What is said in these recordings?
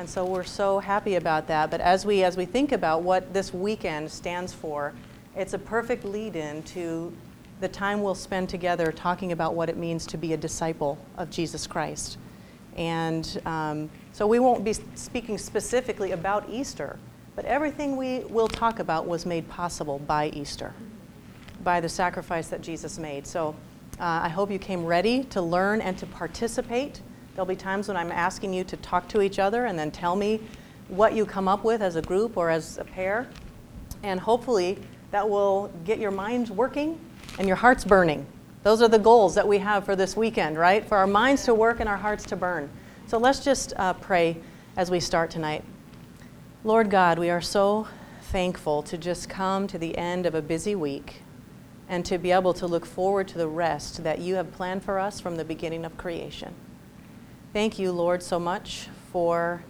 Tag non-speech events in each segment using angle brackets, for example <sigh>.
And so we're so happy about that. But as we as we think about what this weekend stands for, it's a perfect lead-in to the time we'll spend together talking about what it means to be a disciple of Jesus Christ. And um, so we won't be speaking specifically about Easter, but everything we will talk about was made possible by Easter, by the sacrifice that Jesus made. So uh, I hope you came ready to learn and to participate. There'll be times when I'm asking you to talk to each other and then tell me what you come up with as a group or as a pair. And hopefully that will get your minds working and your hearts burning. Those are the goals that we have for this weekend, right? For our minds to work and our hearts to burn. So let's just uh, pray as we start tonight. Lord God, we are so thankful to just come to the end of a busy week and to be able to look forward to the rest that you have planned for us from the beginning of creation. Thank you, Lord, so much for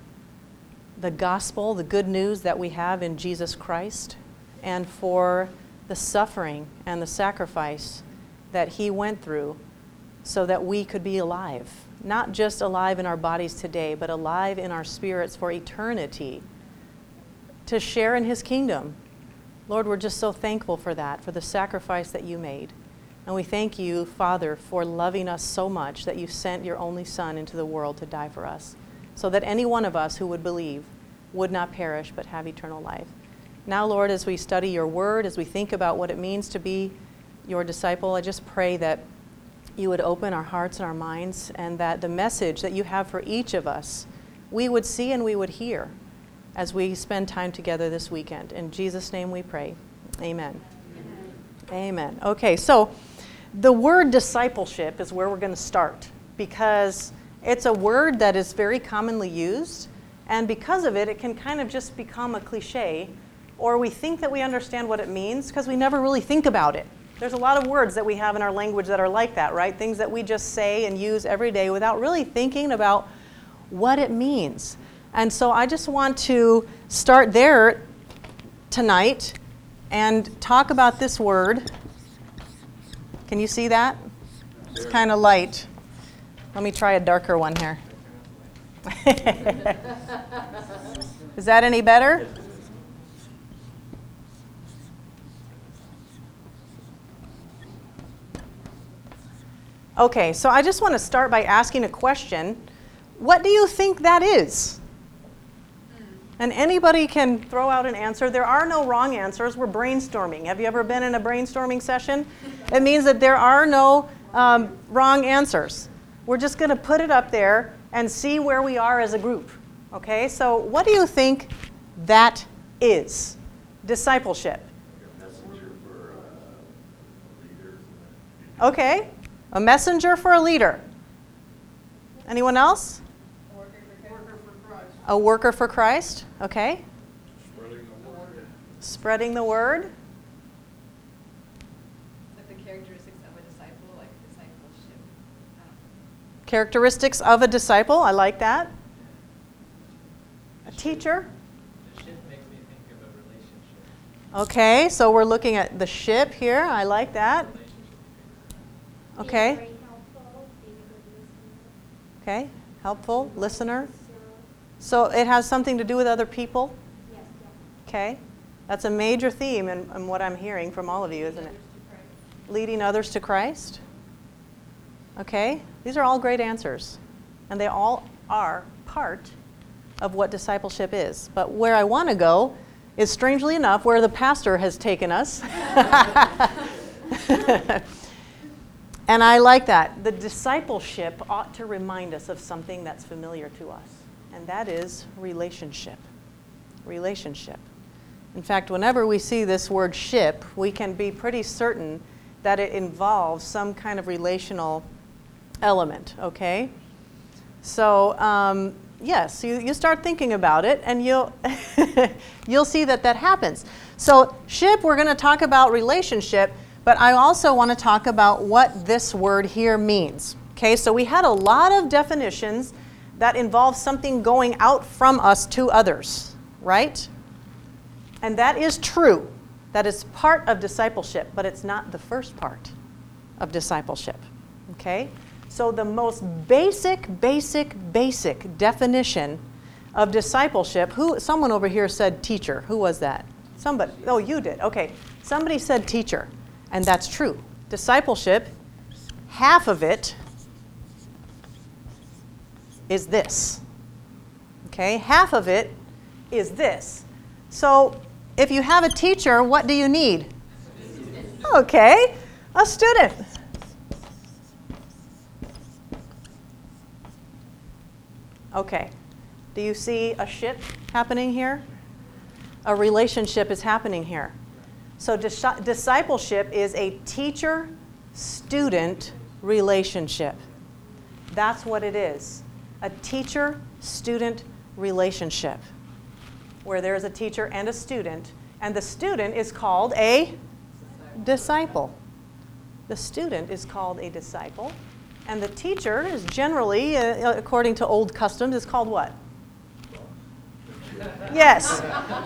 the gospel, the good news that we have in Jesus Christ, and for the suffering and the sacrifice that he went through so that we could be alive. Not just alive in our bodies today, but alive in our spirits for eternity to share in his kingdom. Lord, we're just so thankful for that, for the sacrifice that you made. And we thank you, Father, for loving us so much that you sent your only Son into the world to die for us, so that any one of us who would believe would not perish but have eternal life. Now, Lord, as we study your word, as we think about what it means to be your disciple, I just pray that you would open our hearts and our minds and that the message that you have for each of us, we would see and we would hear as we spend time together this weekend. In Jesus' name we pray. Amen. Amen. Amen. Okay, so the word discipleship is where we're going to start because it's a word that is very commonly used, and because of it, it can kind of just become a cliche, or we think that we understand what it means because we never really think about it. There's a lot of words that we have in our language that are like that, right? Things that we just say and use every day without really thinking about what it means. And so I just want to start there tonight and talk about this word. Can you see that? It's kind of light. Let me try a darker one here. <laughs> Is that any better? Okay, so I just want to start by asking a question. What do you think that is? And anybody can throw out an answer. There are no wrong answers. We're brainstorming. Have you ever been in a brainstorming session? It means that there are no um, wrong answers. We're just going to put it up there and see where we are as a group. Okay, so what do you think that is? Discipleship. Okay, a messenger for a leader. Anyone else? A worker for Christ. Okay. Spreading the word. Spreading the word. Like the characteristics of a disciple, like discipleship. Characteristics of a disciple. I like that. A teacher. The ship makes me think of a relationship. Okay, so we're looking at the ship here. I like that. Okay. Very helpful, being a good listener. Okay. Helpful listener. So it has something to do with other people. Yes, Okay. That's a major theme in, in what I'm hearing from all of you, isn't it? Leading others to Christ. Okay. These are all great answers. And they all are part of what discipleship is. But where I want to go is, strangely enough, where the pastor has taken us. <laughs> and I like that. The discipleship ought to remind us of something that's familiar to us, and that is relationship. Relationship. In fact, whenever we see this word ship, we can be pretty certain that it involves some kind of relational element, okay? So, um, yes, you, you start thinking about it and you'll, <laughs> you'll see that that happens. So, ship, we're going to talk about relationship, but I also want to talk about what this word here means. Okay, so we had a lot of definitions that involves something going out from us to others, right? And that is true. That is part of discipleship, but it's not the first part of discipleship. Okay? So, the most basic, basic, basic definition of discipleship. Who someone over here said teacher. Who was that? Somebody. Oh, you did. Okay. Somebody said teacher. And that's true. Discipleship, half of it is this. Okay? Half of it is this. So, if you have a teacher, what do you need? Okay, a student. Okay, do you see a ship happening here? A relationship is happening here. So, dis- discipleship is a teacher student relationship. That's what it is a teacher student relationship where there is a teacher and a student, and the student is called a disciple. The student is called a disciple, and the teacher is generally, uh, according to old customs, is called what? Yes.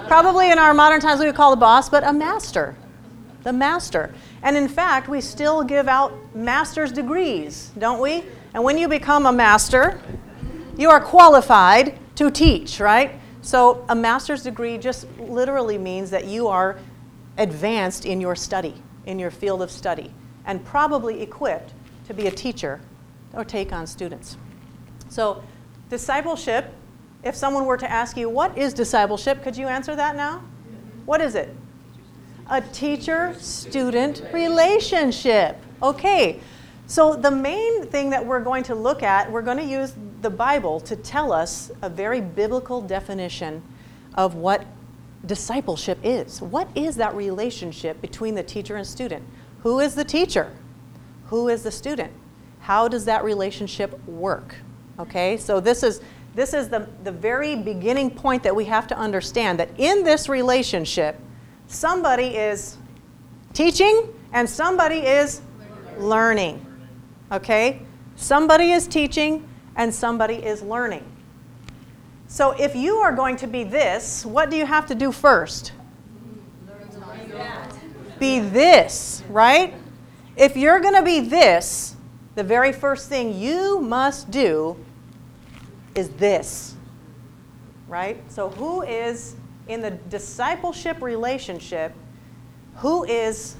Probably in our modern times we would call the boss, but a master. The master. And in fact, we still give out master's degrees, don't we? And when you become a master, you are qualified to teach, right? So, a master's degree just literally means that you are advanced in your study, in your field of study, and probably equipped to be a teacher or take on students. So, discipleship, if someone were to ask you, what is discipleship? Could you answer that now? What is it? A teacher student relationship. Okay. So, the main thing that we're going to look at, we're going to use the Bible to tell us a very biblical definition of what discipleship is. What is that relationship between the teacher and student? Who is the teacher? Who is the student? How does that relationship work? Okay, so this is this is the, the very beginning point that we have to understand that in this relationship, somebody is teaching and somebody is learning. Okay? Somebody is teaching and somebody is learning. So if you are going to be this, what do you have to do first? Be this, right? If you're going to be this, the very first thing you must do is this, right? So, who is in the discipleship relationship? Who is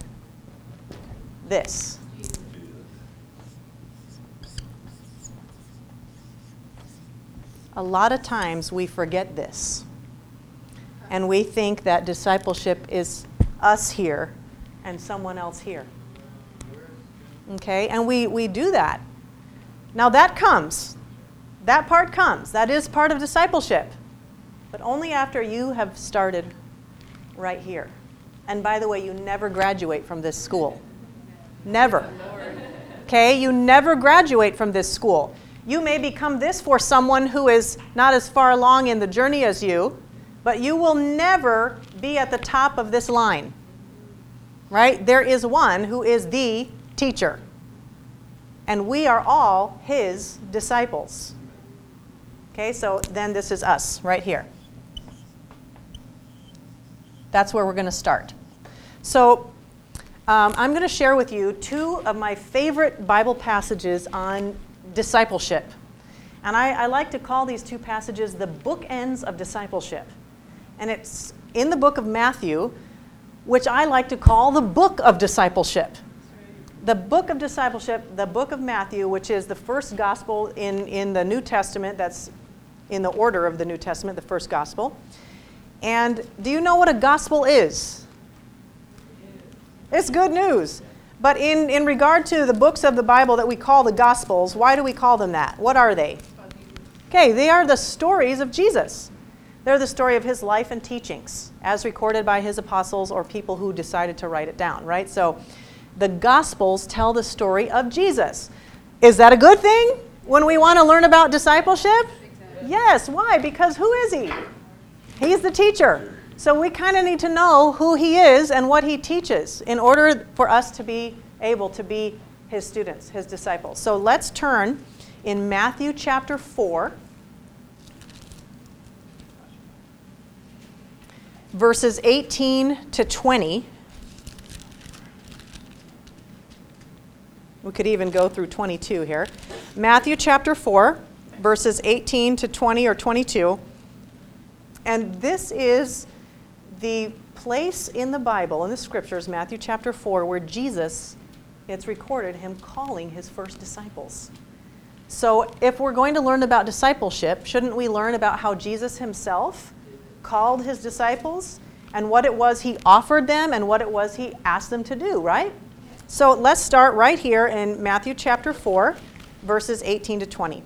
this? A lot of times we forget this. And we think that discipleship is us here and someone else here. Okay? And we, we do that. Now that comes. That part comes. That is part of discipleship. But only after you have started right here. And by the way, you never graduate from this school. Never. Okay? You never graduate from this school. You may become this for someone who is not as far along in the journey as you, but you will never be at the top of this line. Right? There is one who is the teacher. And we are all his disciples. Okay, so then this is us right here. That's where we're going to start. So um, I'm going to share with you two of my favorite Bible passages on discipleship. And I, I, like to call these two passages the bookends of discipleship. And it's in the book of Matthew, which I like to call the book of discipleship. The book of discipleship, the book of Matthew, which is the first gospel in, in the New Testament, that's in the order of the New Testament, the first gospel. And do you know what a gospel is? It's good news. But in, in regard to the books of the Bible that we call the Gospels, why do we call them that? What are they? Okay, they are the stories of Jesus. They're the story of his life and teachings, as recorded by his apostles or people who decided to write it down, right? So the Gospels tell the story of Jesus. Is that a good thing when we want to learn about discipleship? Yes. Why? Because who is he? He's the teacher. So we kind of need to know who he is and what he teaches in order for us to be able to be his students, his disciples. So let's turn in Matthew chapter 4, verses 18 to 20. We could even go through 22 here. Matthew chapter 4, verses 18 to 20 or 22. And this is the place in the Bible, in the scriptures, Matthew chapter 4, where Jesus, it's recorded him calling his first disciples. So, if we're going to learn about discipleship, shouldn't we learn about how Jesus himself called his disciples and what it was he offered them and what it was he asked them to do, right? So, let's start right here in Matthew chapter 4, verses 18 to 20.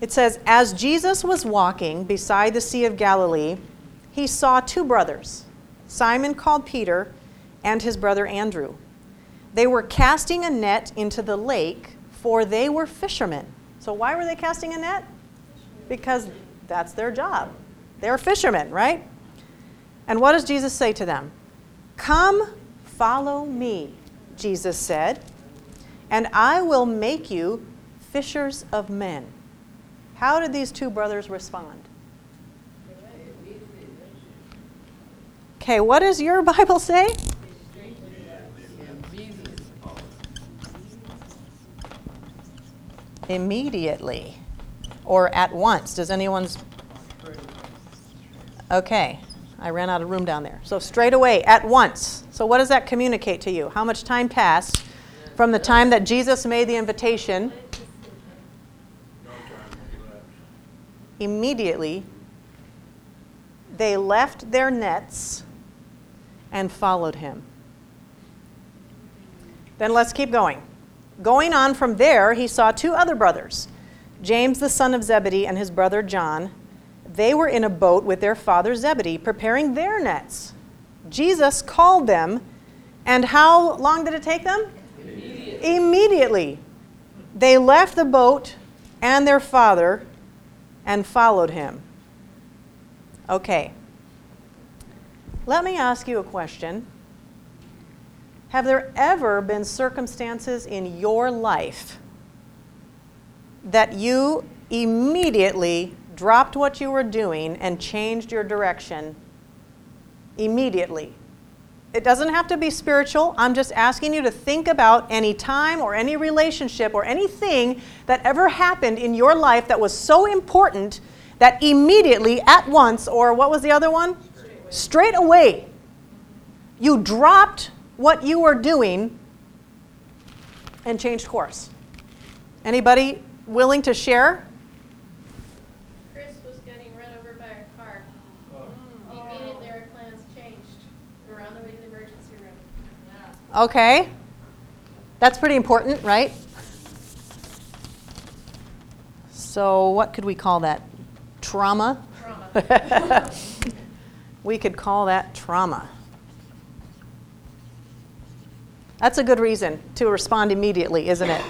It says, As Jesus was walking beside the Sea of Galilee, he saw two brothers, Simon called Peter and his brother Andrew. They were casting a net into the lake, for they were fishermen. So, why were they casting a net? Because that's their job. They're fishermen, right? And what does Jesus say to them? Come, follow me, Jesus said, and I will make you fishers of men. How did these two brothers respond? Okay, what does your <laughs> Bible say? Immediately or at once. Does anyone's. Okay, I ran out of room down there. So straight away, at once. So what does that communicate to you? How much time passed from the time that Jesus made the invitation? Immediately, they left their nets and followed him. Then let's keep going. Going on from there, he saw two other brothers, James the son of Zebedee and his brother John. They were in a boat with their father Zebedee, preparing their nets. Jesus called them, and how long did it take them? Immediately. Immediately. They left the boat and their father and followed him. Okay. Let me ask you a question. Have there ever been circumstances in your life that you immediately dropped what you were doing and changed your direction immediately? It doesn't have to be spiritual. I'm just asking you to think about any time or any relationship or anything that ever happened in your life that was so important that immediately, at once, or what was the other one? Straight away, you dropped what you were doing and changed course. Anybody willing to share? Chris was getting run over by a car. Oh. Immediately our plans changed. We were on the way to the emergency room. Okay. That's pretty important, right? So, what could we call that? Trauma? Trauma. <laughs> <laughs> we could call that trauma. That's a good reason to respond immediately, isn't it?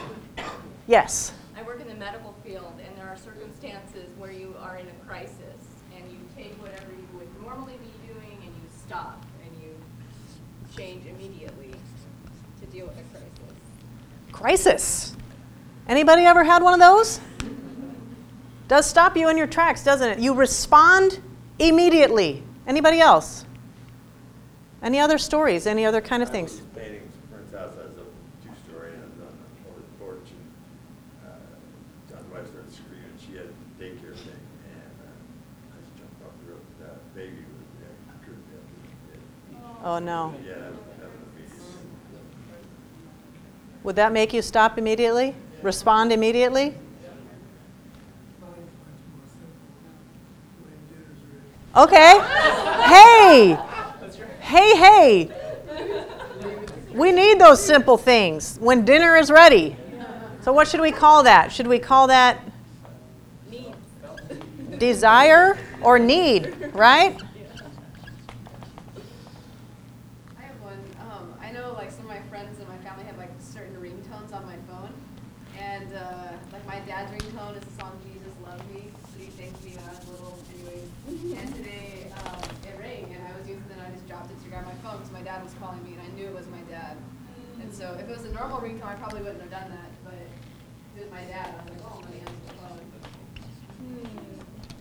Yes. I work in the medical field, and there are circumstances where you are in a crisis, and you take whatever you would normally be doing, and you stop, and you change immediately to deal with a crisis. Crisis. Anybody ever had one of those? Does stop you in your tracks, doesn't it? You respond immediately. Anybody else? Any other stories? Any other kind of things? painting Prince House has a two-story and on the porch and, uh, John's wife started screaming, she had daycare thing and, uh, I just jumped off the baby was there, I couldn't get Oh, no. Yeah, that. Would that make you stop immediately? Respond immediately? Okay. Hey! Hey, hey! We need those simple things when dinner is ready. So, what should we call that? Should we call that desire or need, right? I have one. Um, I know like some of my friends and my family have like certain ringtones on my phone, and uh, like my dad's ringtone is the song "Jesus Love Me." So he thanked me when I was little, anyways. And today um, it rang, and I was using it, and I just dropped it to grab my phone because my dad was calling me, and I knew it was my dad. And so if it was a normal ringtone, I probably wouldn't have done that, but it was my dad. I was like, oh, let me answer the phone.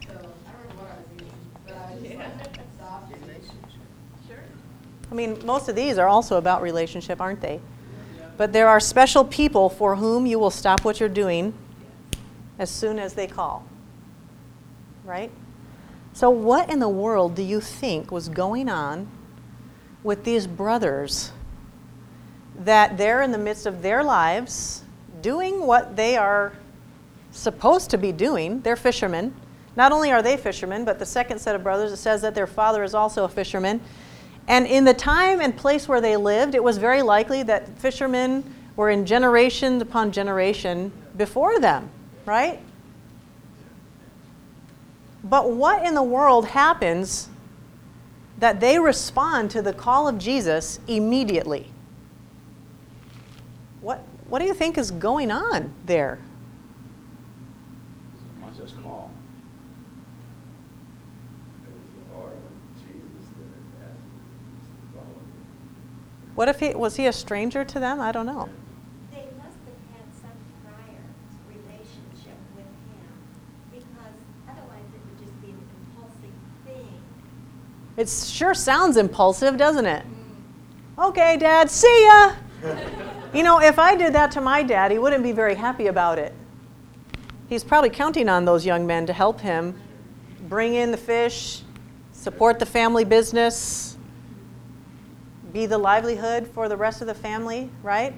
So I don't remember what I was using, but I was just like, stop. Sure. I mean, most of these are also about relationship, aren't they? But there are special people for whom you will stop what you're doing as soon as they call. Right? So, what in the world do you think was going on with these brothers that they're in the midst of their lives doing what they are supposed to be doing? They're fishermen. Not only are they fishermen, but the second set of brothers, it says that their father is also a fisherman. And in the time and place where they lived, it was very likely that fishermen were in generation upon generation before them, right? But what in the world happens that they respond to the call of Jesus immediately? What, what do you think is going on there? What's this call? It was the Lord Jesus that had asked him to follow him. What if he was he a stranger to them? I don't know. They must have had some prior relationship with him, because otherwise it would just be an impulsive thing. It sure sounds impulsive, doesn't it? Mm-hmm. Okay, Dad, see ya. <laughs> you know, if I did that to my dad, he wouldn't be very happy about it. He's probably counting on those young men to help him bring in the fish, support the family business, be the livelihood for the rest of the family, right?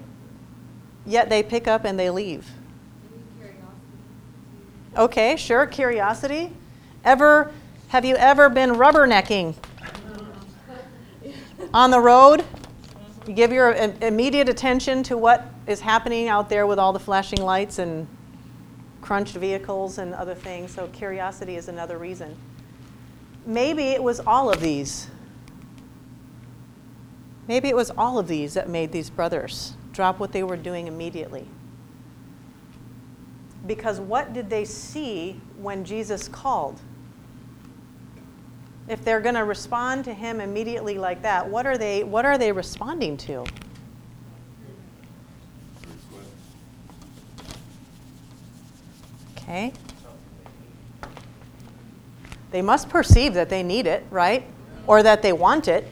Yet they pick up and they leave. Okay, sure, curiosity. Ever have you ever been rubbernecking on the road? You give your immediate attention to what is happening out there with all the flashing lights and crunched vehicles and other things. So curiosity is another reason. Maybe it was all of these. Maybe it was all of these that made these brothers drop what they were doing immediately. Because what did they see when Jesus called? If they're going to respond to him immediately like that, what are they what are they responding to? Okay? They must perceive that they need it, right? Or that they want it.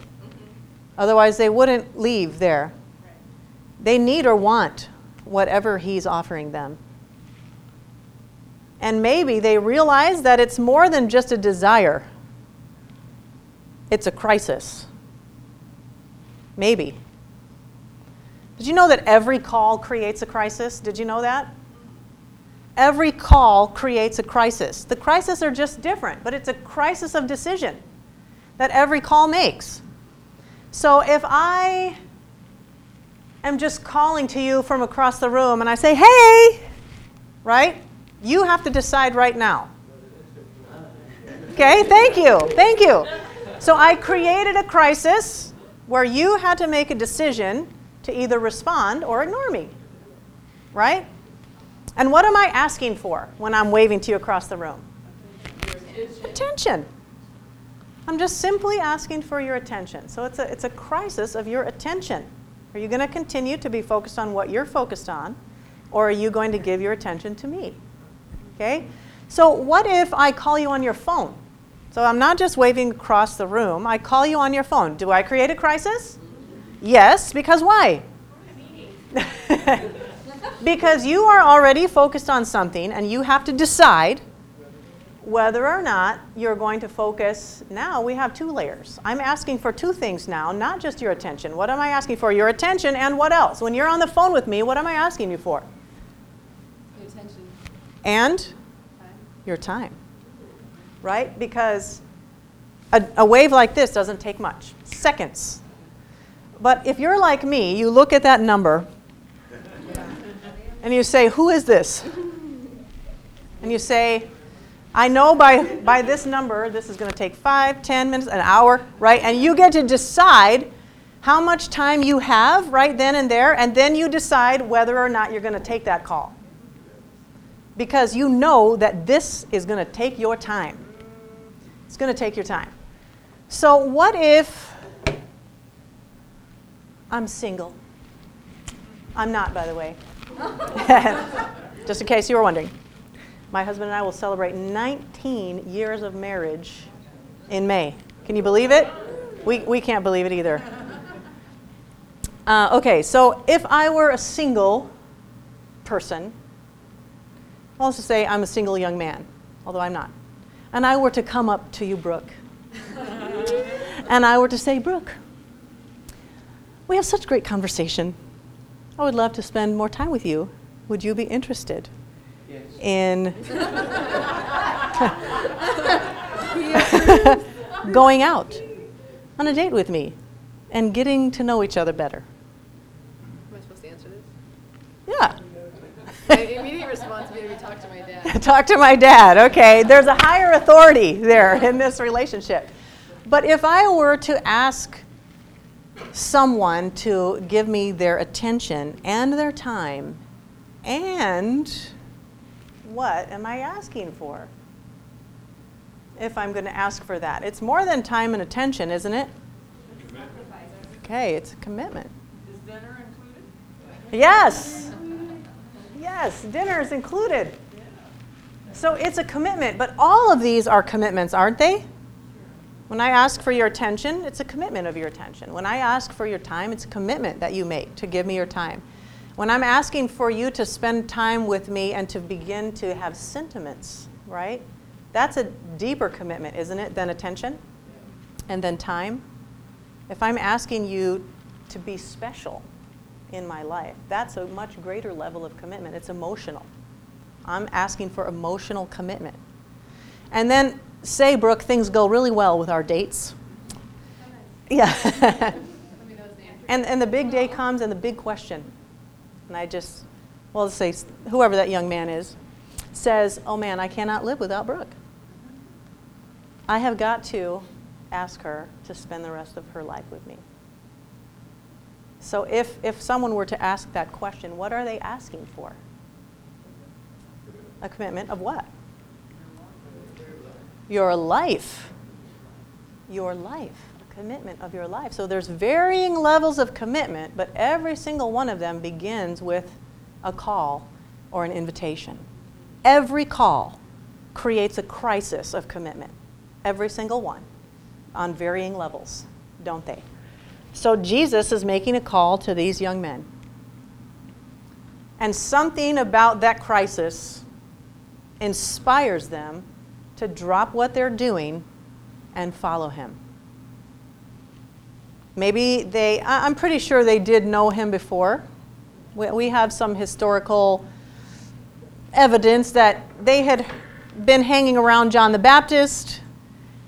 Otherwise, they wouldn't leave there. They need or want whatever he's offering them. And maybe they realize that it's more than just a desire, it's a crisis. Maybe. Did you know that every call creates a crisis? Did you know that? Every call creates a crisis. The crises are just different, but it's a crisis of decision that every call makes. So if I am just calling to you from across the room and I say, hey, right? You have to decide right now. Okay, thank you, thank you. So I created a crisis where you had to make a decision to either respond or ignore me, right? And what am I asking for when I'm waving to you across the room? Attention. I'm just simply asking for your attention. So it's a, it's a crisis of your attention. Are you going to continue to be focused on what you're focused on, or are you going to give your attention to me? Okay? So, what if I call you on your phone? So, I'm not just waving across the room, I call you on your phone. Do I create a crisis? Yes, because why? <laughs> because you are already focused on something and you have to decide whether or not you're going to focus. Now we have two layers. I'm asking for two things now, not just your attention. What am I asking for? Your attention and what else? When you're on the phone with me, what am I asking you for? Pay attention. And Time. your time. Right? Because a, a wave like this doesn't take much seconds. But if you're like me, you look at that number and you say, Who is this? And you say, I know by, by this number, this is going to take five, ten minutes, an hour, right? And you get to decide how much time you have right then and there, and then you decide whether or not you're going to take that call. Because you know that this is going to take your time. It's going to take your time. So, what if I'm single? I'm not, by the way. <laughs> Just in case you were wondering. My husband and I will celebrate 19 years of marriage in May. Can you believe it? We, we can't believe it either. Uh, okay, so if I were a single person, let's just say I'm a single young man, although I'm not. And I were to come up to you, Brooke, and I were to say, Brooke, we have such great conversation. I would love to spend more time with you. Would you be interested in <laughs> <laughs> going out on a date with me and getting to know each other better? Am I supposed to answer this? Yeah. My immediate response would be to talk to my dad. <laughs> Talk to my dad. Okay, there's a higher authority there in this relationship. But if I were to ask someone to give me their attention and their time, and what am I asking for? If I'm going to ask for that, it's more than time and attention, isn't it? Okay, it's a commitment. Is dinner included? Yes. Yes, dinner is included. So it's a commitment, but all of these are commitments, aren't they? When I ask for your attention, it's a commitment of your attention. When I ask for your time, it's a commitment that you make to give me your time. When I'm asking for you to spend time with me and to begin to have sentiments, right? That's a deeper commitment, isn't it, than attention and then time? If I'm asking you to be special in my life, that's a much greater level of commitment. It's emotional. I'm asking for emotional commitment. And then, say, Brooke, things go really well with our dates. Yeah. <laughs> And, and the big day comes and the big question. And I just, well, let's say whoever that young man is says, Oh man, I cannot live without Brooke. I have got to ask her to spend the rest of her life with me. So if, if someone were to ask that question, what are they asking for? A commitment of what? Your life. Your life. A commitment of your life. So there's varying levels of commitment, but every single one of them begins with a call or an invitation. Every call creates a crisis of commitment. Every single one on varying levels, don't they? So Jesus is making a call to these young men. And something about that crisis inspires them to drop what they're doing and follow him. Maybe they, I'm pretty sure they did know him before. We have some historical evidence that they had been hanging around John the Baptist.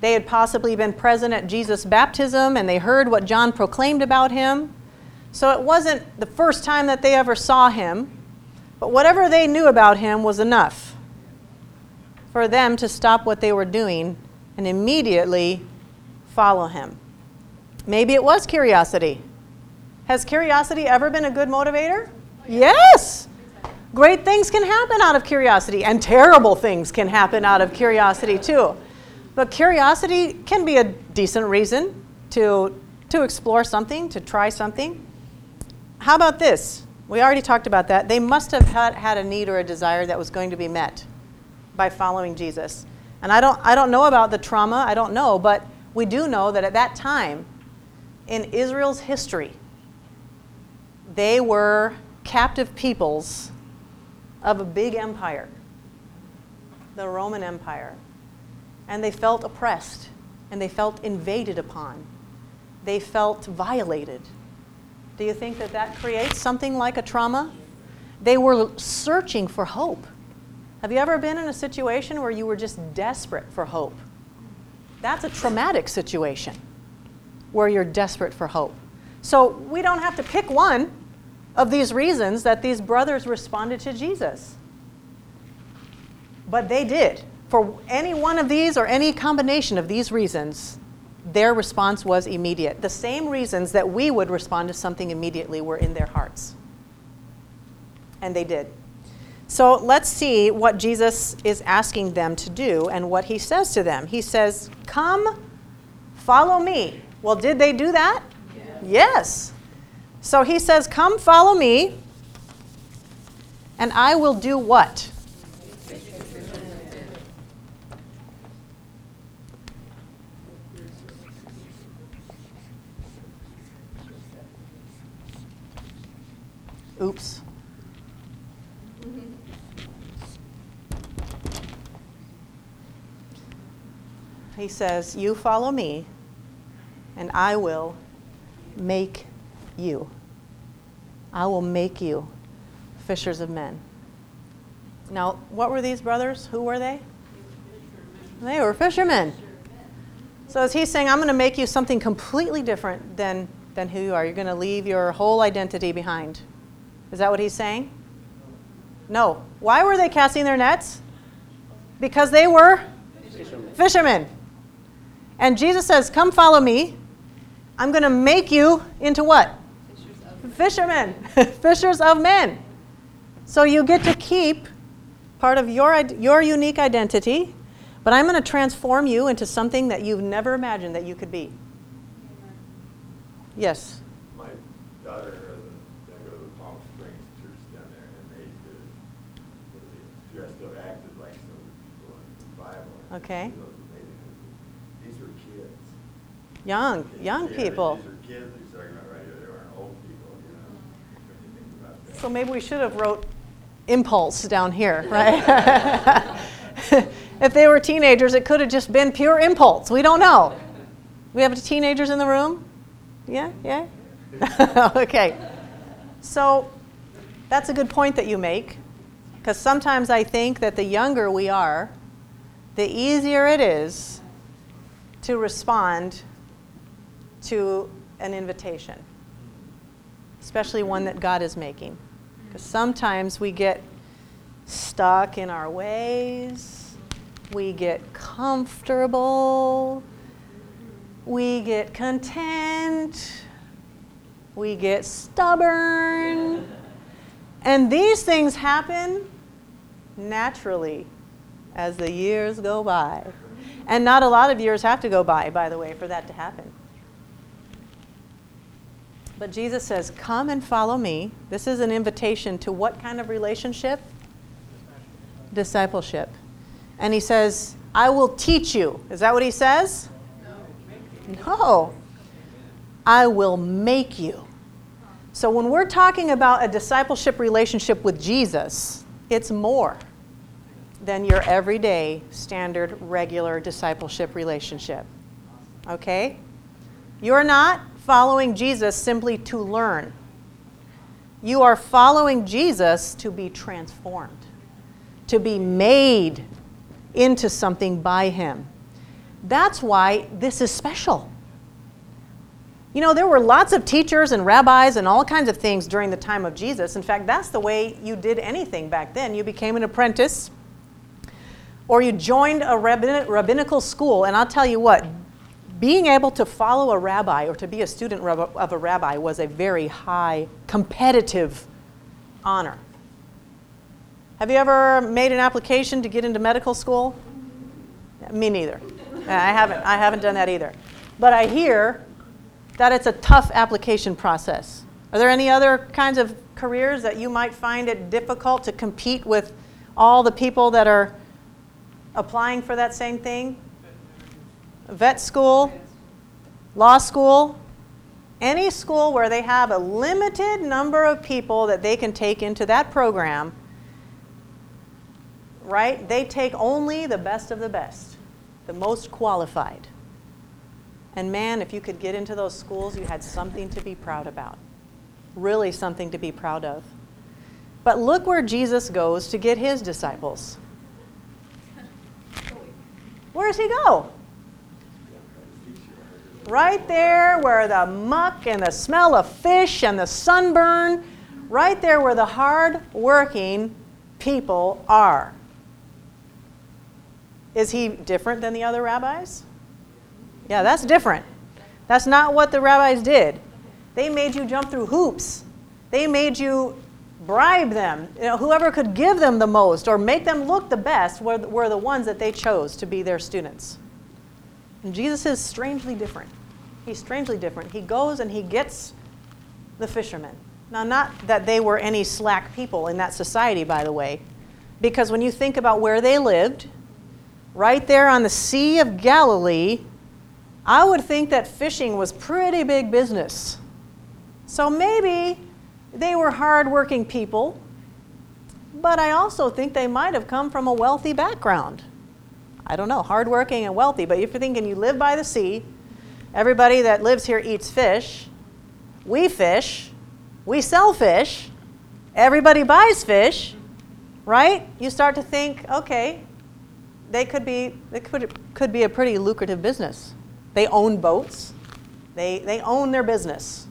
They had possibly been present at Jesus' baptism and they heard what John proclaimed about him. So it wasn't the first time that they ever saw him, but whatever they knew about him was enough for them to stop what they were doing and immediately follow him. Maybe it was curiosity. Has curiosity ever been a good motivator? Yes. Great things can happen out of curiosity, and terrible things can happen out of curiosity too. But curiosity can be a decent reason to, to explore something, to try something. How about this? We already talked about that. They must have had, had a need or a desire that was going to be met by following Jesus. And I don't, I don't know about the trauma, I don't know, but we do know that at that time, in Israel's history, they were captive peoples of a big empire, the Roman Empire. And they felt oppressed and they felt invaded upon. They felt violated. Do you think that that creates something like a trauma? They were searching for hope. Have you ever been in a situation where you were just desperate for hope? That's a traumatic situation where you're desperate for hope. So we don't have to pick one of these reasons that these brothers responded to Jesus. But they did. For any one of these or any combination of these reasons, their response was immediate. The same reasons that we would respond to something immediately were in their hearts. And they did. So let's see what Jesus is asking them to do and what he says to them. He says, Come, follow me. Well, did they do that? Yes. So he says, Come, follow me, and I will do what? Oops. he says, You follow me, and I will make you. I will make you fishers of men. Now, what were these brothers? Who were they? They were fishermen. So is he saying, I'm going to make you something completely different than, than who you are? You're going to leave your whole identity behind. Is that what he's saying? No. Why were they casting their nets? Because they were fishermen. fishermen. And Jesus says, Come follow me. I'm going to make you into what? Fishermen. <laughs> Fishers of men. So you get to keep part of your, your unique identity but I'm going to transform you into something that you've never imagined that you could be. Yes. My daughter, uh, I go to the Palm Springs church down there, and they did, they dressed up, acted like some of the people in the Bible. Okay. These were kids. Young, young Yeah, people. These are kids he's talking about right here. They weren't old people, you know. When you think about that. So maybe we should have wrote impulse down here, right? <laughs> if they were teenagers, it could have just been pure impulse. We don't know. We have teenagers in the room? Yeah? Yeah? <laughs> okay. So that's a good point that you make because sometimes I think that the younger we are, the easier it is to respond to an invitation, especially one that God is making. Because sometimes we get stuck in our ways, we get comfortable, we get content, we get stubborn. And these things happen naturally as the years go by. And not a lot of years have to go by, by the way, for that to happen. But Jesus says, Come and follow me. This is an invitation to what kind of relationship? Discipleship. And he says, I will teach you. Is that what he says? No. I will make you. So when we're talking about a discipleship relationship with Jesus, it's more than your everyday, standard, regular discipleship relationship. Okay? You're not following Jesus simply to learn. You are following Jesus to be transformed, to be made into something by Him. That's why this is special. You know, there were lots of teachers and rabbis and all kinds of things during the time of Jesus. In fact, that's the way you did anything back then. You became an apprentice or you joined a rabbinical school. And I'll tell you what, being able to follow a rabbi or to be a student of a rabbi was a very high competitive honor. Have you ever made an application to get into medical school? Me neither. I haven't. I haven't done that either. But I hear that it's a tough application process. Are there any other kinds of careers that you might find it difficult to compete with all the people that are applying for that same thing? Vet school, law school, any school where they have a limited number of people that they can take into that program, right? They take only the best of the best, the most qualified. And man, if you could get into those schools, you had something to be proud about. Really something to be proud of. But look where Jesus goes to get his disciples. Where does he go? Right there where the muck and the smell of fish and the sunburn, right there where the hard working people are. Is he different than the other rabbis? Yeah, that's different. That's not what the rabbis did. They made you jump through hoops. They made you bribe them. You know, whoever could give them the most or make them look the best were, were the ones that they chose to be their students. And Jesus is strangely different. He's strangely different. He goes and he gets the fishermen. Now, not that they were any slack people in that society, by the way, because when you think about where they lived, right there on the Sea of Galilee, I would think that fishing was pretty big business. So maybe they were hardworking people, but I also think they might have come from a wealthy background. I don't know, hardworking and wealthy. But if you're thinking you live by the sea, everybody that lives here eats fish, we fish, we sell fish, everybody buys fish, right? You start to think, okay, they could be, it could, could be a pretty lucrative business. They own boats, they, they own their business.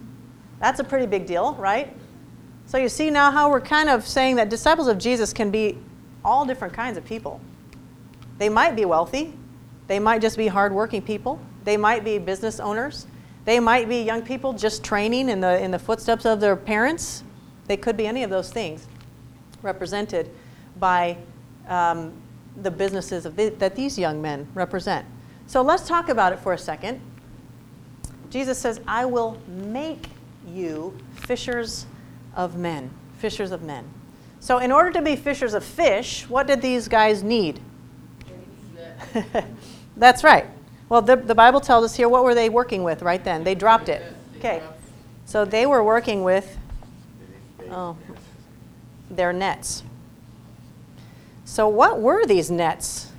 That's a pretty big deal, right? So you see now how we're kind of saying that disciples of Jesus can be all different kinds of people. They might be wealthy, they might just be hardworking people, they might be business owners, they might be young people just training in the, in the footsteps of their parents. They could be any of those things represented by um, the businesses the, that these young men represent. So let's talk about it for a second. Jesus says, I will make you fishers of men. Fishers of men. So, in order to be fishers of fish, what did these guys need? <laughs> That's right. Well, the, the Bible tells us here what were they working with right then? They dropped it. Okay. So they were working with oh, their nets. So, what were these nets?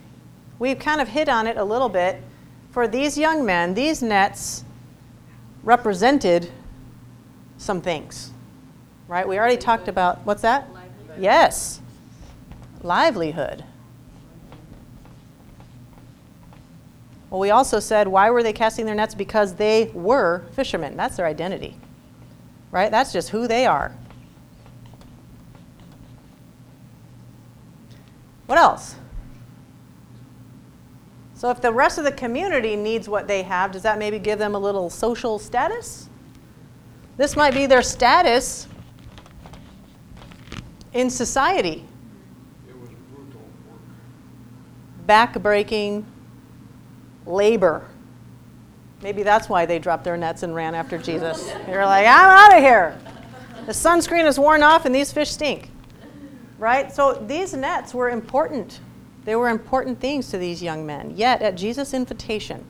We've kind of hit on it a little bit. For these young men, these nets represented some things, right? We already talked about what's that? Livelihood. Yes, livelihood. Well, we also said, why were they casting their nets? Because they were fishermen. That's their identity, right? That's just who they are. What else? So, if the rest of the community needs what they have, does that maybe give them a little social status? This might be their status in society. It was brutal work. Back-breaking labor. Maybe that's why they dropped their nets and ran after Jesus. they were like, I'm out of here. The sunscreen is worn off and these fish stink. Right? So these nets were important. They were important things to these young men. Yet, at Jesus' invitation,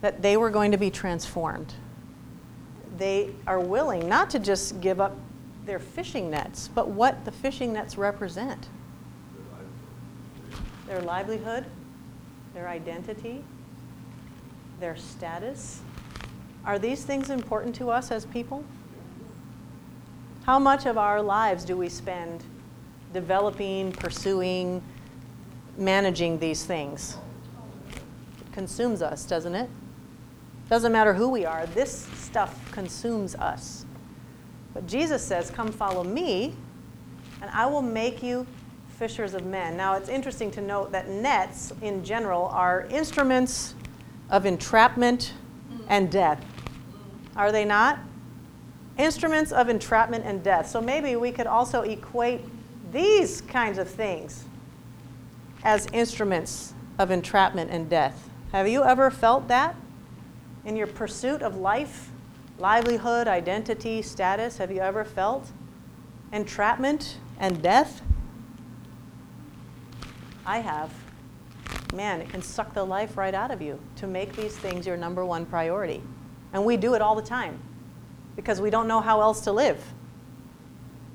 that they were going to be transformed, they are willing not to just give up their fishing nets, but what the fishing nets represent their livelihood, their identity, their status. Are these things important to us as people? How much of our lives do we spend developing, pursuing, managing these things? It consumes us, doesn't it? Doesn't matter who we are, this stuff consumes us. But Jesus says, Come follow me, and I will make you fishers of men. Now, it's interesting to note that nets, in general, are instruments of entrapment and death. Are they not? Instruments of entrapment and death. So maybe we could also equate these kinds of things as instruments of entrapment and death. Have you ever felt that in your pursuit of life, livelihood, identity, status? Have you ever felt entrapment and death? I have. Man, it can suck the life right out of you to make these things your number one priority. And we do it all the time because we don't know how else to live.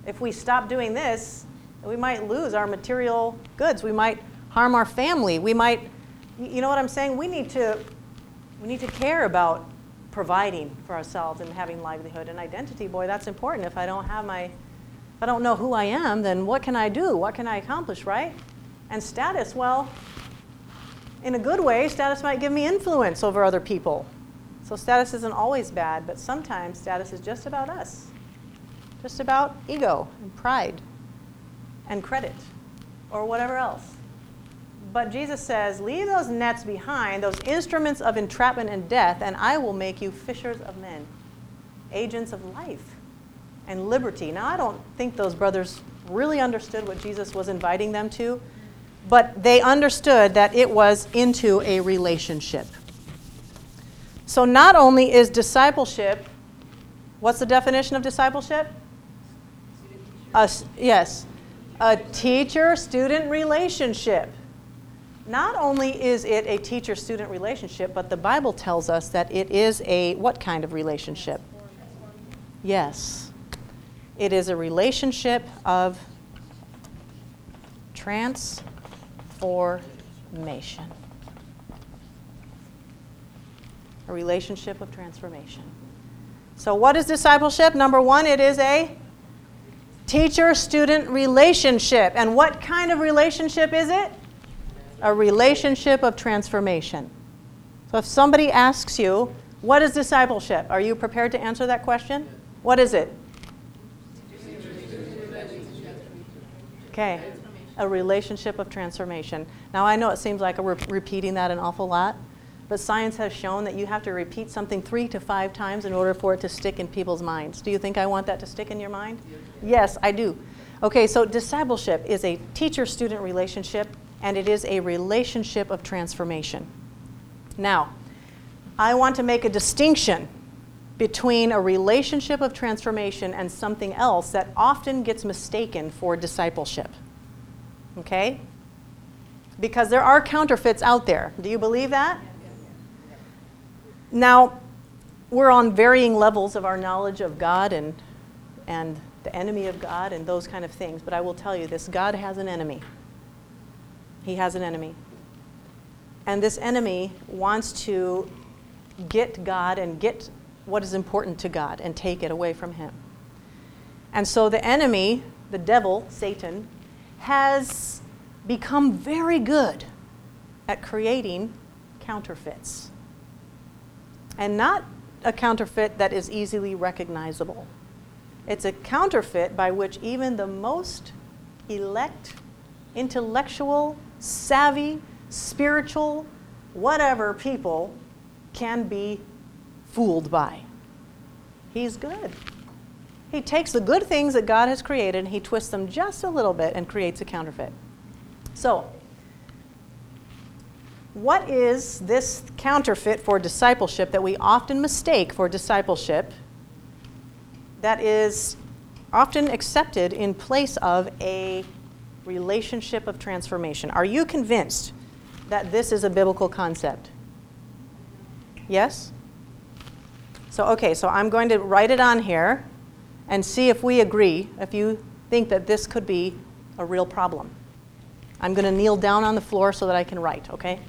If we stop doing this, we might lose our material goods. We might harm our family. We might, you know what I'm saying? We need to, we need to care about providing for ourselves and having livelihood and identity. Boy, that's important. If I don't have my, if I don't know who I am, then what can I do? What can I accomplish, right? And status, well, in a good way, status might give me influence over other people. So status isn't always bad, but sometimes status is just about us, just about ego and pride and credit or whatever else. But Jesus says, Leave those nets behind, those instruments of entrapment and death, and I will make you fishers of men, agents of life and liberty. Now, I don't think those brothers really understood what Jesus was inviting them to, but they understood that it was into a relationship. So, not only is discipleship, what's the definition of discipleship? A, yes, a teacher student relationship. Not only is it a teacher student relationship, but the Bible tells us that it is a what kind of relationship? Yes. It is a relationship of transformation. A relationship of transformation. So, what is discipleship? Number one, it is a teacher student relationship. And what kind of relationship is it? A relationship of transformation. So, if somebody asks you, what is discipleship? Are you prepared to answer that question? What is it? Okay, a relationship of transformation. Now, I know it seems like we're repeating that an awful lot, but science has shown that you have to repeat something three to five times in order for it to stick in people's minds. Do you think I want that to stick in your mind? Yes, I do. Okay, so discipleship is a teacher student relationship, and it is a relationship of transformation. Now, I want to make a distinction between a relationship of transformation and something else that often gets mistaken for discipleship. Okay? Because there are counterfeits out there. Do you believe that? Now, we're on varying levels of our knowledge of God and, and the enemy of God and those kind of things, but I will tell you this God has an enemy. He has an enemy. And this enemy wants to get God and get what is important to God and take it away from Him. And so the enemy, the devil, Satan, has become very good at creating counterfeits. And not a counterfeit that is easily recognizable. It's a counterfeit by which even the most elect, intellectual, savvy, spiritual, whatever people can be fooled by. He's good. He takes the good things that God has created and he twists them just a little bit and creates a counterfeit. So, what is this counterfeit for discipleship that we often mistake for discipleship that is often accepted in place of a relationship of transformation? Are you convinced that this is a biblical concept? Yes? So, okay, so I'm going to write it on here and see if we agree, if you think that this could be a real problem. I'm going to kneel down on the floor so that I can write, okay? You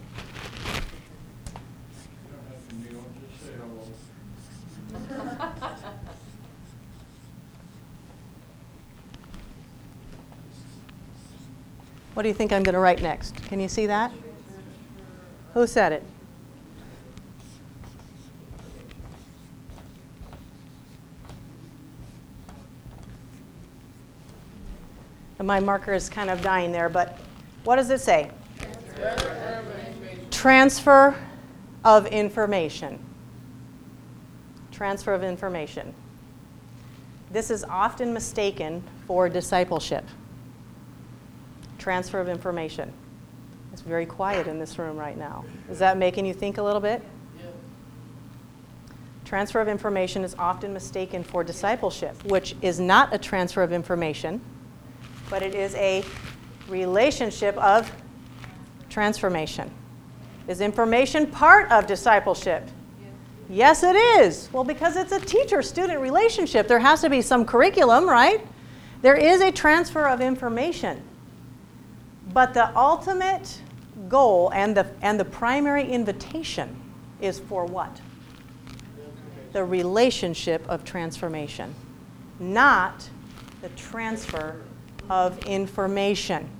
don't have to kneel, just say hello. What do you think I'm going to write next? Can you see that? Who said it? My marker is kind of dying there, but what does it say? Transfer of information. Transfer of information. This is often mistaken for discipleship. Transfer of information. It's very quiet in this room right now. Is that making you think a little bit? Transfer of information is often mistaken for discipleship, which is not a transfer of information but it is a relationship of transformation. Is information part of discipleship? Yes, it is. Well, because it's a teacher student relationship, there has to be some curriculum, right? There is a transfer of information. But the ultimate goal and the, and the primary invitation is for what? The relationship of transformation, not the transfer of information.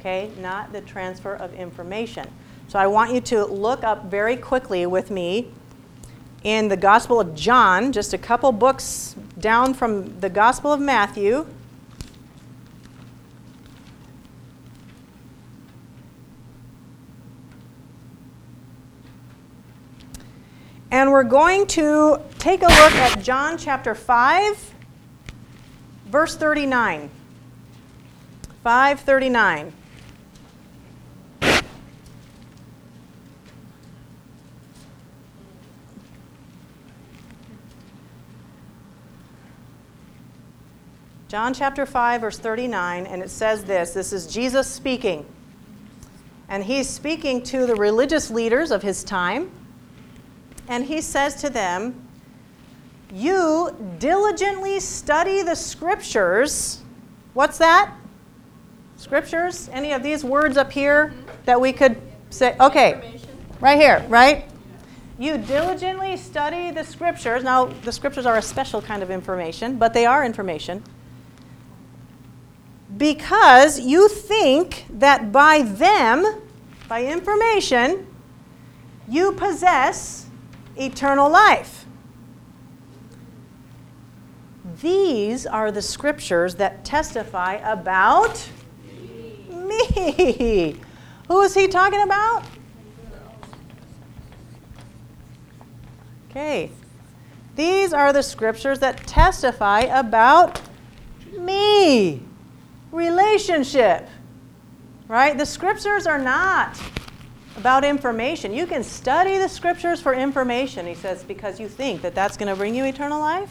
Okay, not the transfer of information. So I want you to look up very quickly with me in the Gospel of John, just a couple books down from the Gospel of Matthew. And we're going to take a look at John chapter 5, verse 39. 539. John chapter 5, verse 39, and it says this this is Jesus speaking. And he's speaking to the religious leaders of his time. And he says to them, You diligently study the scriptures. What's that? Scriptures? Any of these words up here? that we could say, okay, right here, right? You diligently study the scriptures. Now, the scriptures are a special kind of information, but they are information. Because you think that by them, by information, you possess eternal life. These are the scriptures that testify about me. Who is he talking about? Okay. These are the scriptures that testify about me. Relationship. Right? The scriptures are not about information. You can study the scriptures for information, he says, because you think that that's going to bring you eternal life.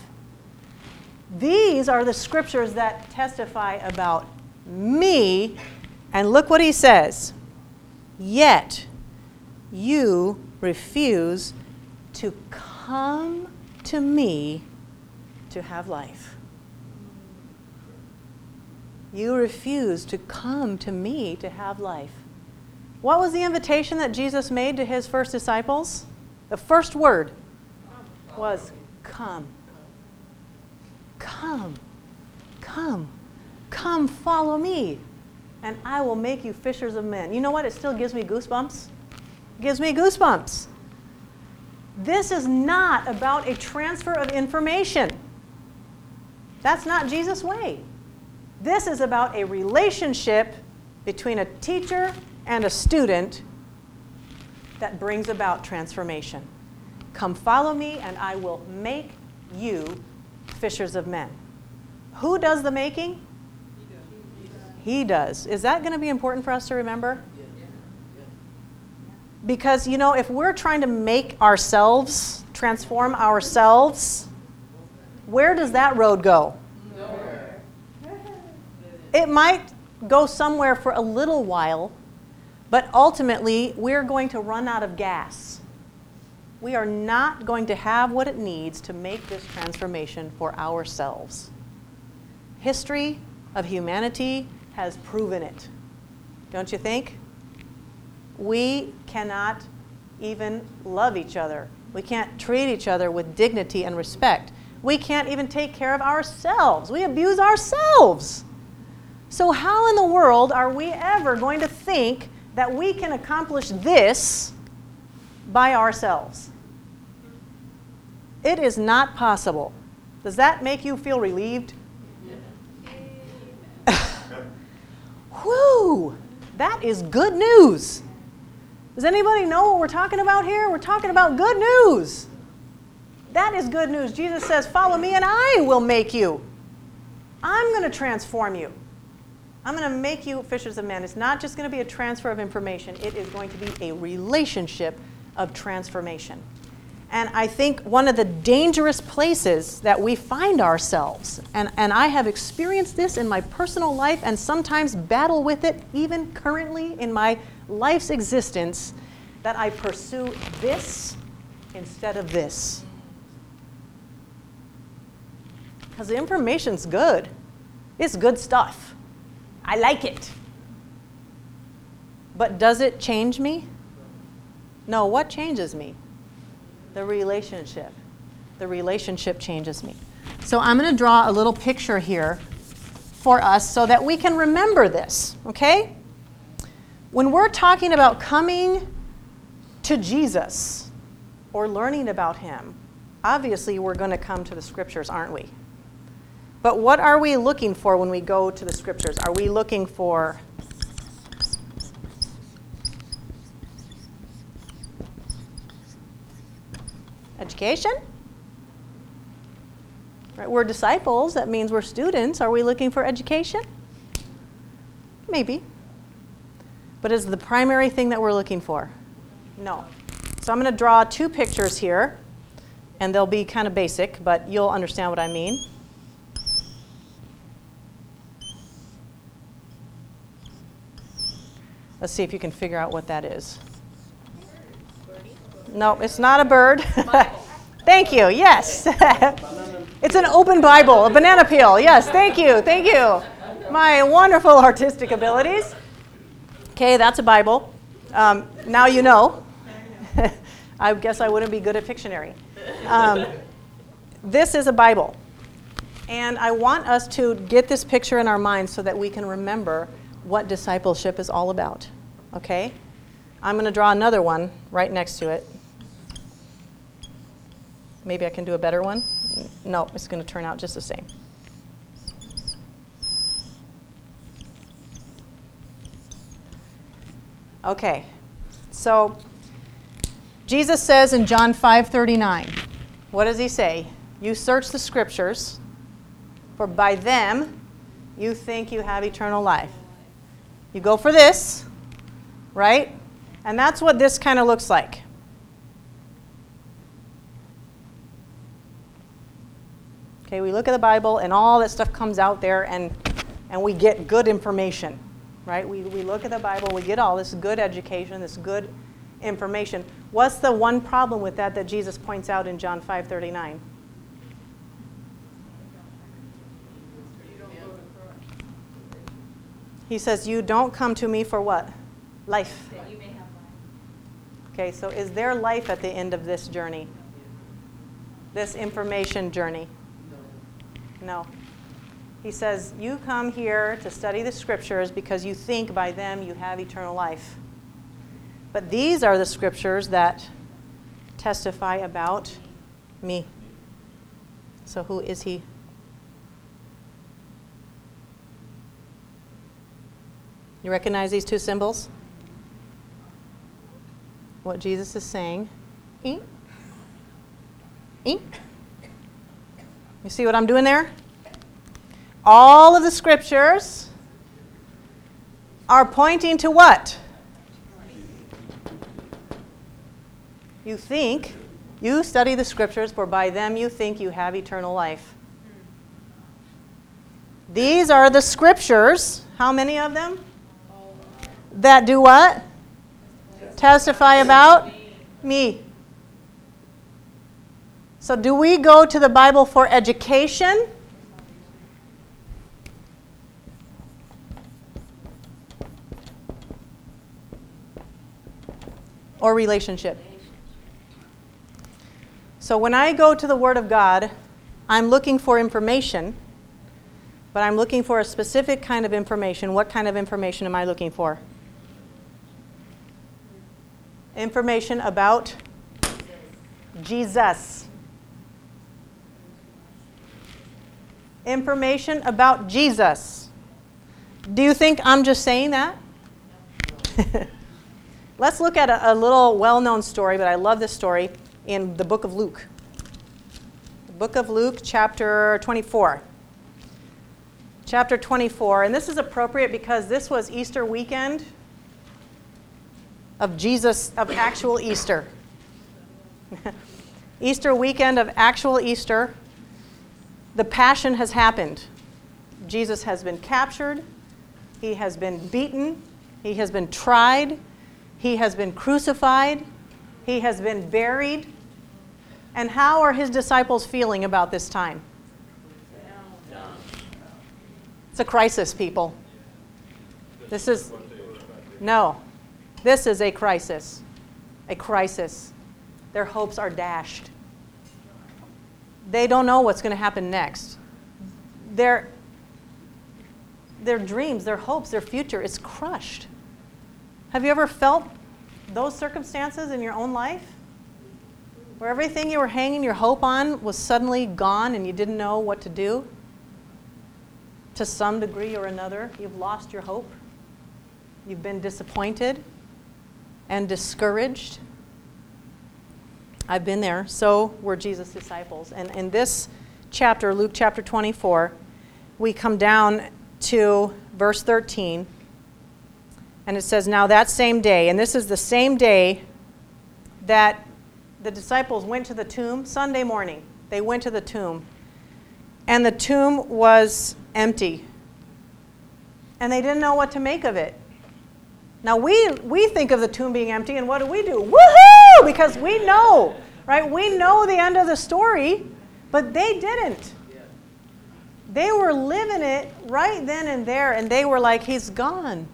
These are the scriptures that testify about me. And look what he says. Yet you refuse to come to me to have life. You refuse to come to me to have life. What was the invitation that Jesus made to his first disciples? The first word was come. Come. Come. Come follow me and I will make you fishers of men. You know what? It still gives me goosebumps. It gives me goosebumps. This is not about a transfer of information. That's not Jesus' way. This is about a relationship between a teacher and a student that brings about transformation. Come follow me, and I will make you fishers of men. Who does the making? He does. Is that going to be important for us to remember? Because, you know, if we're trying to make ourselves, transform ourselves, where does that road go? Nowhere. It might go somewhere for a little while, but ultimately we're going to run out of gas. We are not going to have what it needs to make this transformation for ourselves. History of humanity has proven it. Don't you think? We cannot even love each other. We can't treat each other with dignity and respect. We can't even take care of ourselves. We abuse ourselves. So, how in the world are we ever going to think that we can accomplish this by ourselves? It is not possible. Does that make you feel relieved? <laughs> Whew, that is good news. Does anybody know what we're talking about here? We're talking about good news. That is good news. Jesus says, Follow me and I will make you. I'm going to transform you. I'm going to make you fishers of men. It's not just going to be a transfer of information, it is going to be a relationship of transformation. And I think one of the dangerous places that we find ourselves, and, and I have experienced this in my personal life and sometimes battle with it even currently in my life's existence, that I pursue this instead of this. Because the information's good, it's good stuff. I like it. But does it change me? No, what changes me? The relationship. The relationship changes me. So I'm going to draw a little picture here for us so that we can remember this, okay? When we're talking about coming to Jesus or learning about him, obviously we're going to come to the scriptures, aren't we? But what are we looking for when we go to the scriptures? Are we looking for education? Right, we're disciples, that means we're students. Are we looking for education? Maybe. But is the primary thing that we're looking for? No. So I'm going to draw two pictures here, and they'll be kind of basic, but you'll understand what I mean. Let's see if you can figure out what that is. No, it's not a bird. <laughs> thank you. Yes. <laughs> it's an open Bible, a banana peel. Yes, thank you. Thank you. My wonderful artistic abilities. Okay, that's a Bible. Um, now you know. <laughs> I guess I wouldn't be good at Pictionary. Um, this is a Bible. And I want us to get this picture in our minds so that we can remember what discipleship is all about. Okay? I'm going to draw another one right next to it. Maybe I can do a better one. No, it's going to turn out just the same. Okay. So Jesus says in John 5:39, what does he say? You search the scriptures, for by them you think you have eternal life. You go for this, right? And that's what this kind of looks like. Okay, we look at the Bible and all that stuff comes out there and, and we get good information, right? We, we look at the Bible, we get all this good education, this good information. What's the one problem with that that Jesus points out in John 5:39? He says, "You don't come to me for what? Life." That you may have life. Okay, so is there life at the end of this journey? This information journey? No. He says, You come here to study the scriptures because you think by them you have eternal life. But these are the scriptures that testify about me. So who is he? You recognize these two symbols? What Jesus is saying. Eat. Eat. You see what I'm doing there? All of the scriptures are pointing to what? You think, you study the scriptures, for by them you think you have eternal life. These are the scriptures. How many of them? That do what? Testify about me. So, do we go to the Bible for education? Or relationship? So, when I go to the Word of God, I'm looking for information, but I'm looking for a specific kind of information. What kind of information am I looking for? Information about Jesus. Information about Jesus. Do you think I'm just saying that? <laughs> Let's look at a, a little well known story, but I love this story in the book of Luke. The book of Luke, chapter 24. Chapter 24, and this is appropriate because this was Easter weekend of Jesus, of actual Easter. <laughs> Easter weekend of actual Easter, the passion has happened. Jesus has been captured, he has been beaten, he has been tried, he has been crucified, he has been buried. And how are his disciples feeling about this time? It's a crisis, people. This is, no, this is a crisis. A crisis. Their hopes are dashed. They don't know what's going to happen next. Their, their dreams, their hopes, their future is crushed. Have you ever felt those circumstances in your own life? Where everything you were hanging your hope on was suddenly gone and you didn't know what to do? To some degree or another, you've lost your hope. You've been disappointed and discouraged. I've been there. So were Jesus' disciples. And in this chapter, Luke chapter 24, we come down to verse 13. And it says, Now that same day, and this is the same day that the disciples went to the tomb, Sunday morning, they went to the tomb. And the tomb was empty. And they didn't know what to make of it. Now we we think of the tomb being empty, and what do we do? Woohoo! Because we know, right? We know the end of the story, but they didn't. They were living it right then and there, and they were like, He's gone.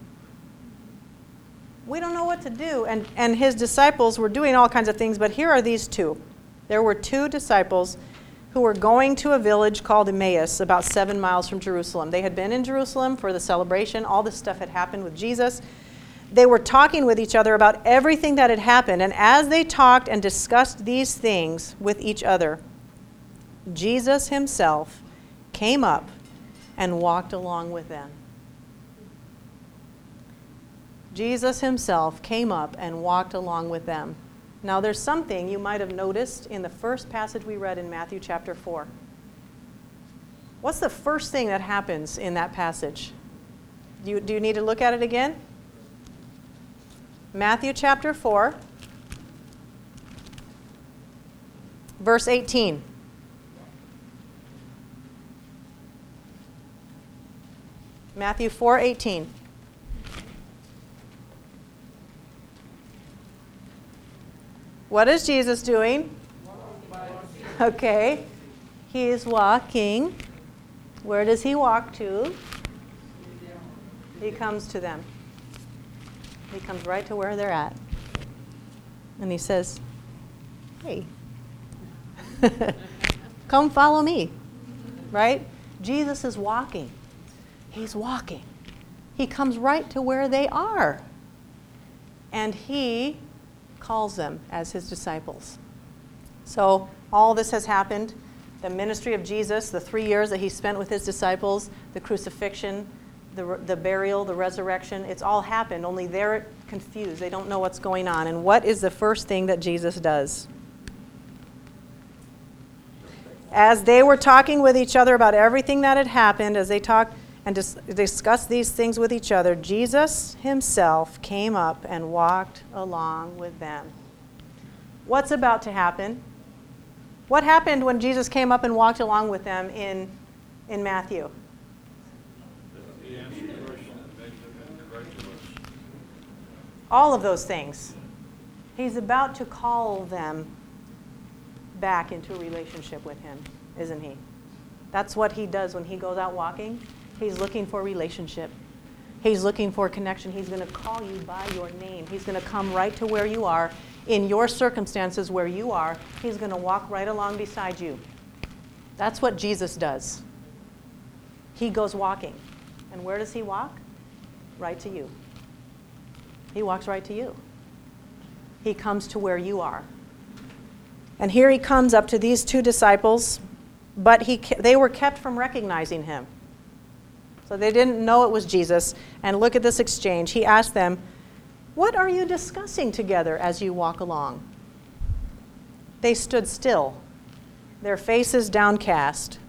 we don't know what to do. And, and his disciples were doing all kinds of things, but here are these two. There were two disciples who were going to a village called Emmaus, about seven miles from Jerusalem. They had been in Jerusalem for the celebration, all this stuff had happened with Jesus. They were talking with each other about everything that had happened, and as they talked and discussed these things with each other, Jesus himself came up and walked along with them. Jesus himself came up and walked along with them. Now, there's something you might have noticed in the first passage we read in Matthew chapter 4. What's the first thing that happens in that passage? Do you, do you need to look at it again? Matthew chapter 4, verse 18. Matthew 4 18. What is Jesus doing? Okay. He is walking. Where does he walk to? He comes to them. He comes right to where they're at. And he says, Hey, <laughs> come follow me. Right? Jesus is walking. He's walking. He comes right to where they are. And he calls them as his disciples. So, all this has happened. The ministry of Jesus, the three years that he spent with his disciples, the crucifixion, the, the burial, the resurrection, it's all happened, only they're confused. They don't know what's going on. And what is the first thing that Jesus does? As they were talking with each other about everything that had happened, as they talked and dis- discussed these things with each other, Jesus himself came up and walked along with them. What's about to happen? What happened when Jesus came up and walked along with them in, in Matthew? He answered the question that made them incredulous. All of those things. He's about to call them back into a relationship with Him, isn't he? That's what he does when he goes out walking. He's looking for relationship. He's looking for connection. He's going to call you by your name. He's going to come right to where you are, in your circumstances where you are. He's going to walk right along beside you. That's what Jesus does. He goes walking. And where does he walk? Right to you. He walks right to you. He comes to where you are. And here he comes up to these two disciples, but he, they were kept from recognizing him. So they didn't know it was Jesus. And look at this exchange. He asked them, What are you discussing together as you walk along? They stood still, their faces downcast.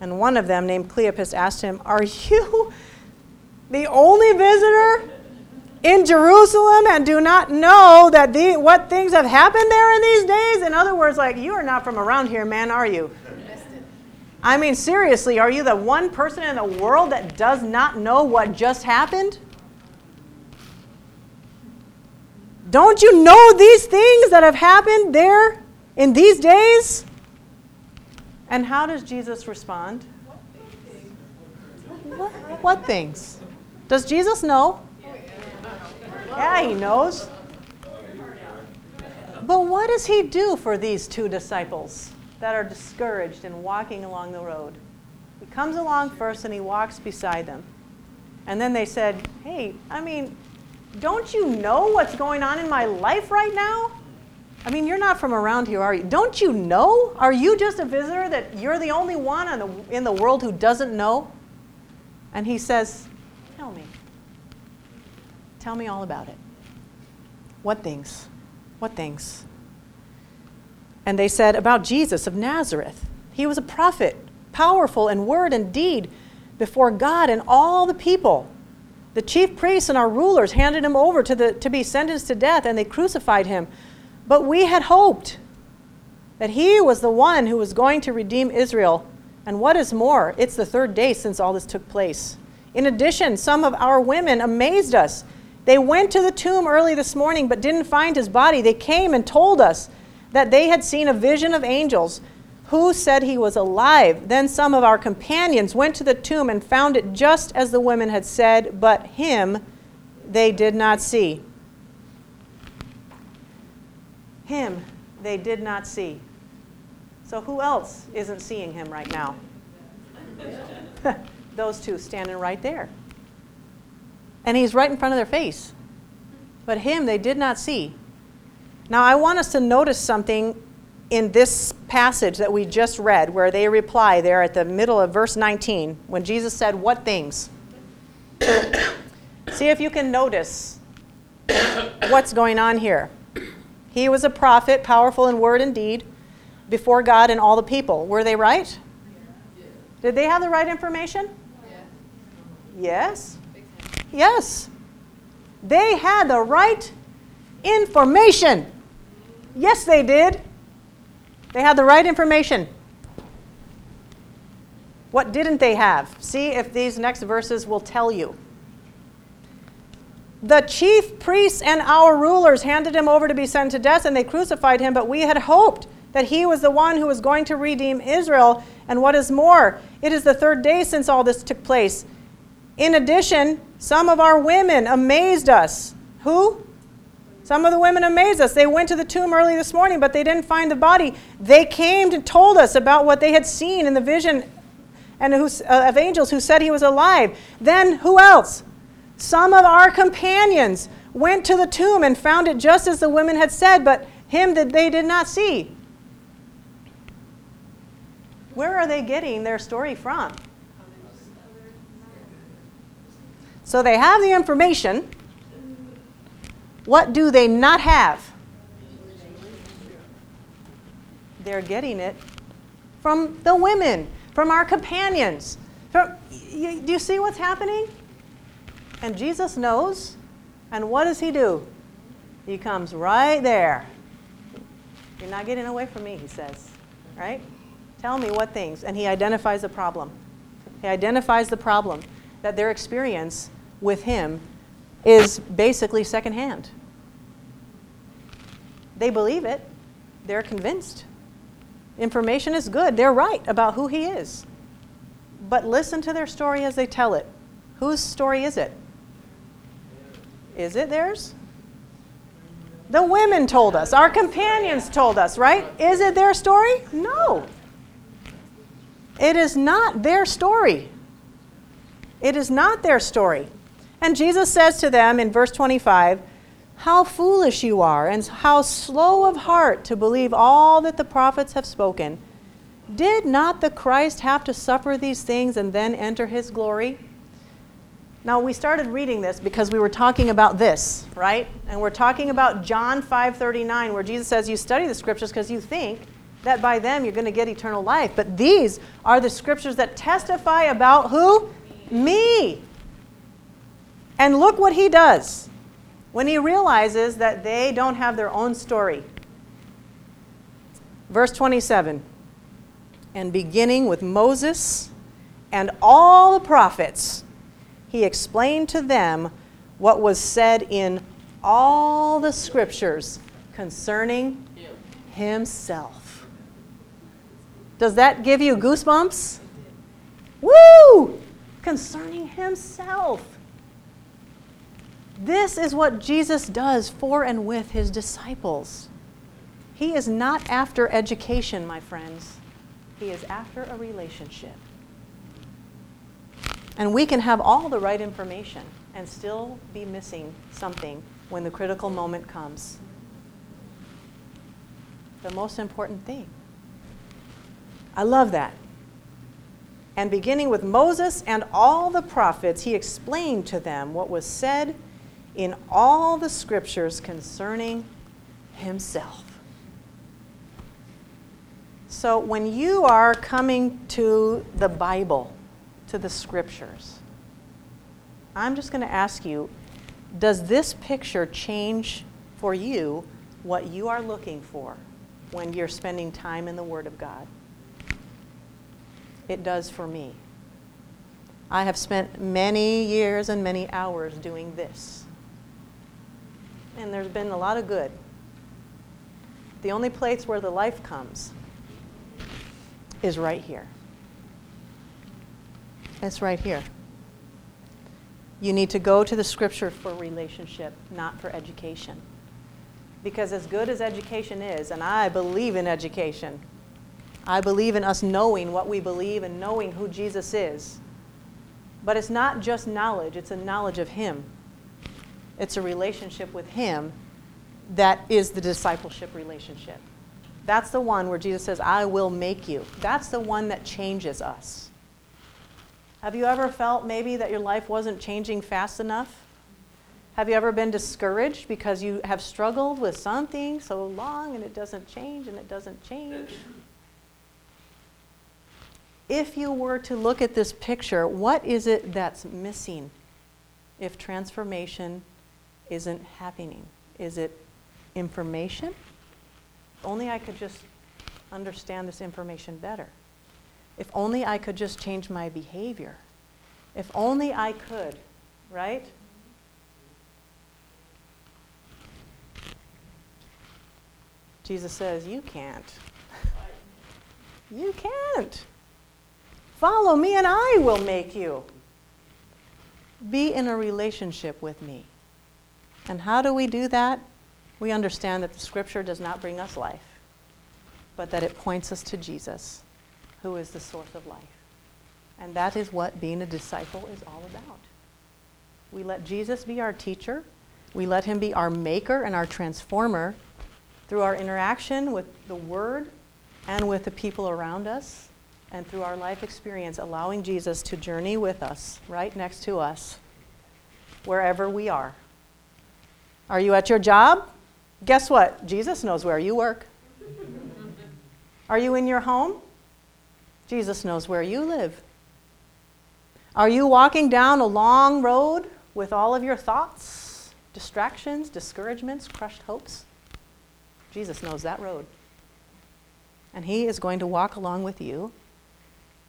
And one of them, named Cleopas, asked him, Are you <laughs> the only visitor in Jerusalem and do not know that the, what things have happened there in these days? In other words, like, you are not from around here, man, are you? I mean, seriously, are you the one person in the world that does not know what just happened? Don't you know these things that have happened there in these days? And how does Jesus respond? What, what things? Does Jesus know? Yeah, he knows. But what does he do for these two disciples that are discouraged and walking along the road? He comes along first and he walks beside them. And then they said, Hey, I mean, don't you know what's going on in my life right now? I mean, you're not from around here, are you? Don't you know? Are you just a visitor that you're the only one in the, world who doesn't know? And he says, Tell me. Tell me all about it. What things? What things? And they said, About Jesus of Nazareth. He was a prophet, powerful in word and deed before God and all the people. The chief priests and our rulers handed him over to, the, to be sentenced to death, and they crucified him. But we had hoped that he was the one who was going to redeem Israel. And what is more, it's the third day since all this took place. In addition, some of our women amazed us. They went to the tomb early this morning but didn't find his body. They came and told us that they had seen a vision of angels who said he was alive. Then some of our companions went to the tomb and found it just as the women had said, but him they did not see. Him they did not see. So who else isn't seeing him right now? <laughs> Those two standing right there. And he's right in front of their face. But him they did not see. Now I want us to notice something in this passage that we just read, where they reply there at the middle of verse 19, when Jesus said, What things? <coughs> See if you can notice what's going on here. He was a prophet, powerful in word and deed, before God and all the people. Were they right? Did they have the right information? Yes. Yes. They had the right information. Yes, they did. They had the right information. What didn't they have? See if these next verses will tell you. The chief priests and our rulers handed him over to be sent to death, and they crucified him, but we had hoped that he was the one who was going to redeem Israel. And what is more, it is the third day since all this took place. In addition, some of our women amazed us. Who? Some of the women amazed us. They went to the tomb early this morning, but they didn't find the body. They came and told us about what they had seen in the vision and who, uh, of angels who said he was alive. Then who else? Some of our companions went to the tomb and found it just as the women had said, but him that they did not see. Where are they getting their story from? So they have the information. What do they not have? They're getting it from the women, from our companions. From, you, do you see what's happening? And Jesus knows. And what does he do? He comes right there. You're not getting away from me, he says. Right? Tell me what things. And he identifies the problem. He identifies the problem that their experience with him is basically secondhand. They believe it, they're convinced. Information is good, they're right about who he is. But listen to their story as they tell it. Whose story is it? Is it theirs? The women told us, our companions told us, right? Is it their story? No. It is not their story. It is not their story. And Jesus says to them in verse 25, How foolish you are, and how slow of heart to believe all that the prophets have spoken. Did not the Christ have to suffer these things and then enter his glory? Now, we started reading this because we were talking about this, right? And we're talking about John 5:39 where Jesus says you study the scriptures because you think that by them you're going to get eternal life. But these are the scriptures that testify about who? Me. And look what he does when he realizes that they don't have their own story. Verse 27 And beginning with Moses and all the prophets, he explained to them what was said in all the scriptures concerning himself. Does that give you goosebumps? Woo! Concerning himself. This is what Jesus does for and with his disciples. He is not after education, my friends. He is after a relationship. And we can have all the right information and still be missing something when the critical moment comes. The most important thing. I love that. And beginning with Moses and all the prophets, he explained to them what was said in all the scriptures concerning himself. So when you are coming to the Bible, to the scriptures, I'm just going to ask you does this picture change for you what you are looking for when you're spending time in the Word of God? It does for me. I have spent many years and many hours doing this. And there's been a lot of good. The only place where the life comes is right here. It's right here. You need to go to the scripture for relationship, not for education. Because as good as education is, and I believe in education, I believe in us knowing what we believe and knowing who Jesus is. But it's not just knowledge, it's a knowledge of Him. It's a relationship with Him that is the discipleship relationship. That's the one where Jesus says, I will make you. That's the one that changes us. Have you ever felt maybe that your life wasn't changing fast enough? Have you ever been discouraged because you have struggled with something so long and it doesn't change and it doesn't change? If you were to look at this picture, what is it that's missing if transformation isn't happening? Is it information? If only I could just understand this information better. If only I could just change my behavior. If only I could, right? Jesus says, You can't. You can't. Follow me and I will make you. Be in a relationship with me. And how do we do that? We understand that the scripture does not bring us life, but that it points us to Jesus, who is the source of life. And that is what being a disciple is all about. We let Jesus be our teacher, we let him be our maker and our transformer through our interaction with the Word and with the people around us, and through our life experience, allowing Jesus to journey with us, right next to us, wherever we are. Are you at your job? Guess what? Jesus knows where you work. Are you in your home? Jesus knows where you live. Are you walking down a long road with all of your thoughts, distractions, discouragements, crushed hopes? Jesus knows that road. And He is going to walk along with you.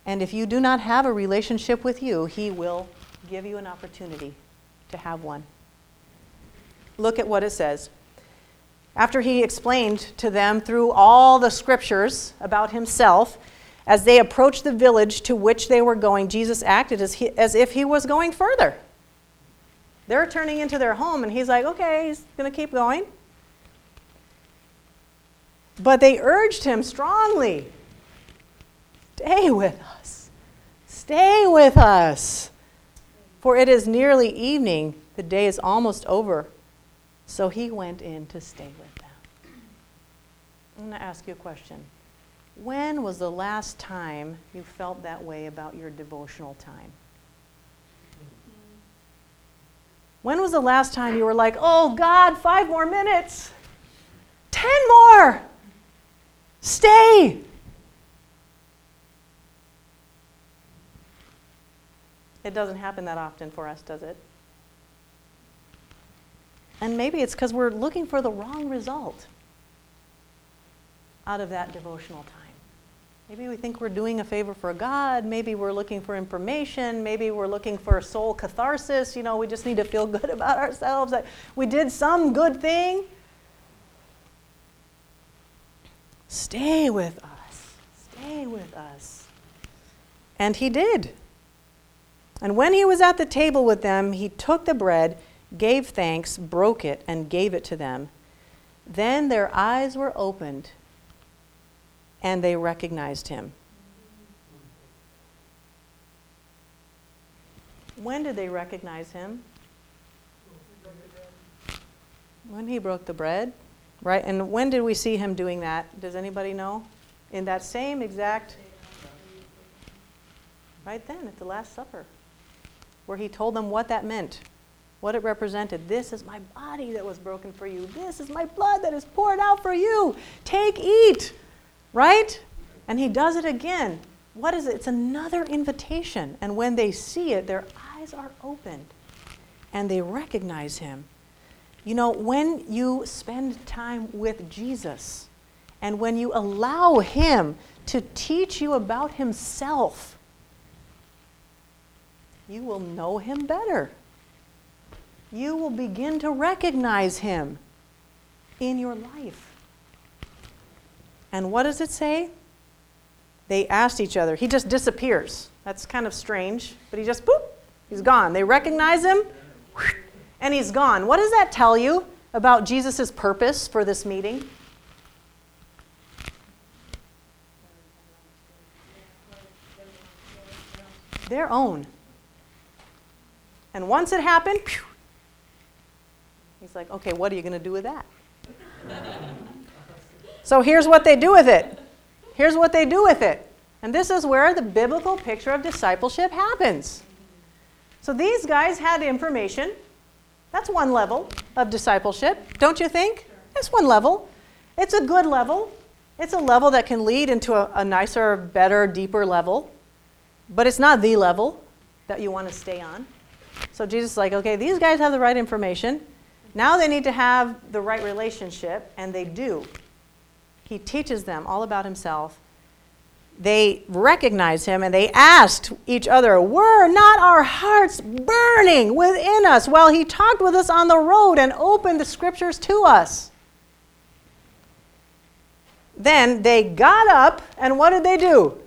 And if you do not have a relationship with you, He will give you an opportunity to have one. Look at what it says. After He explained to them through all the scriptures about Himself, as they approached the village to which they were going, Jesus acted as, he, as if He was going further. They're turning into their home, and He's like, okay, He's going to keep going. But they urged him strongly Stay with us. Stay with us. For it is nearly evening. The day is almost over. So he went in to stay with them. I'm going to ask you a question. When was the last time you felt that way about your devotional time? When was the last time you were like, oh God, five more minutes? Ten more! Stay. It doesn't happen that often for us, does it? And maybe it's because we're looking for the wrong result out of that devotional time. Maybe we think we're doing a favor for God. Maybe we're looking for information. Maybe we're looking for soul catharsis. You know, we just need to feel <laughs> good about ourselves that we did some good thing. Stay with us. Stay with us. And he did. And when he was at the table with them, he took the bread, gave thanks, broke it, and gave it to them. Then their eyes were opened, and they recognized him. When did they recognize him? When he broke the bread. Right? And when did we see him doing that? Does anybody know? In that same exact. Right then, at the Last Supper, where he told them what that meant, what it represented. This is my body that was broken for you. This is my blood that is poured out for you. Take, eat. Right? And he does it again. What is it? It's another invitation. And when they see it, their eyes are opened and they recognize him. You know, when you spend time with Jesus and when you allow Him to teach you about Himself, you will know Him better. You will begin to recognize Him in your life. And what does it say? They asked each other. He just disappears. That's kind of strange, but he just boop, He's gone. They recognize him, and he's gone. What does that tell you about Jesus' purpose for this meeting? Their own. And once it happened, he's like, okay, what are you going to do with that? so here's what they do with it. Here's what they do with it. And this is where the biblical picture of discipleship happens. So these guys had information. That's one level of discipleship, don't you think? That's one level. It's a good level. It's a level that can lead into a, a nicer, better, deeper level. But it's not the level that you want to stay on. So Jesus is like, okay, these guys have the right information. Now they need to have the right relationship, and they do. He teaches them all about himself. They recognize him and they asked each other, Were not our hearts burning within us while he talked with us on the road and opened the scriptures to us? Then they got up, and what did they do?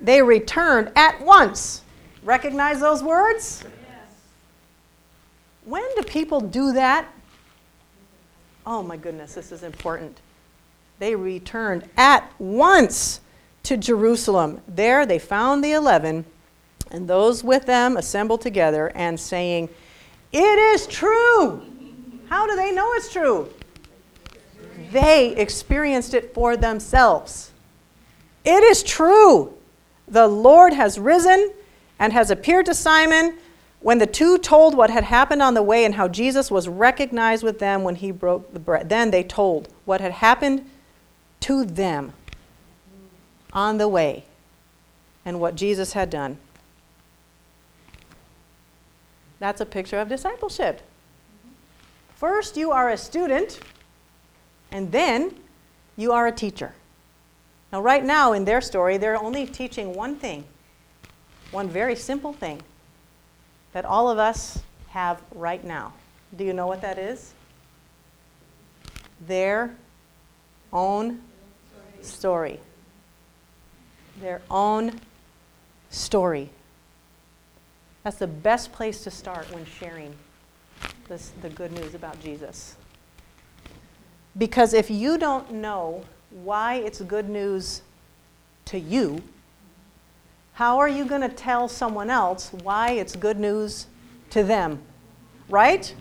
They returned at once. Recognize those words? When do people do that? Oh my goodness, this is important. They returned at once to Jerusalem. There they found the eleven, and those with them assembled together and saying, It is true. How do they know it's true? They experienced it for themselves. It is true. The Lord has risen and has appeared to Simon. When the two told what had happened on the way and how Jesus was recognized with them when he broke the bread, then they told what had happened to them on the way and what Jesus had done. That's a picture of discipleship. First, you are a student, and then you are a teacher. Now, right now in their story, they're only teaching one thing, one very simple thing that all of us have right now. Do you know what that is? Their own story. Their own story. That's the best place to start when sharing this, the good news about Jesus. Because if you don't know why it's good news to you, how are you going to tell someone else why it's good news to them? Right?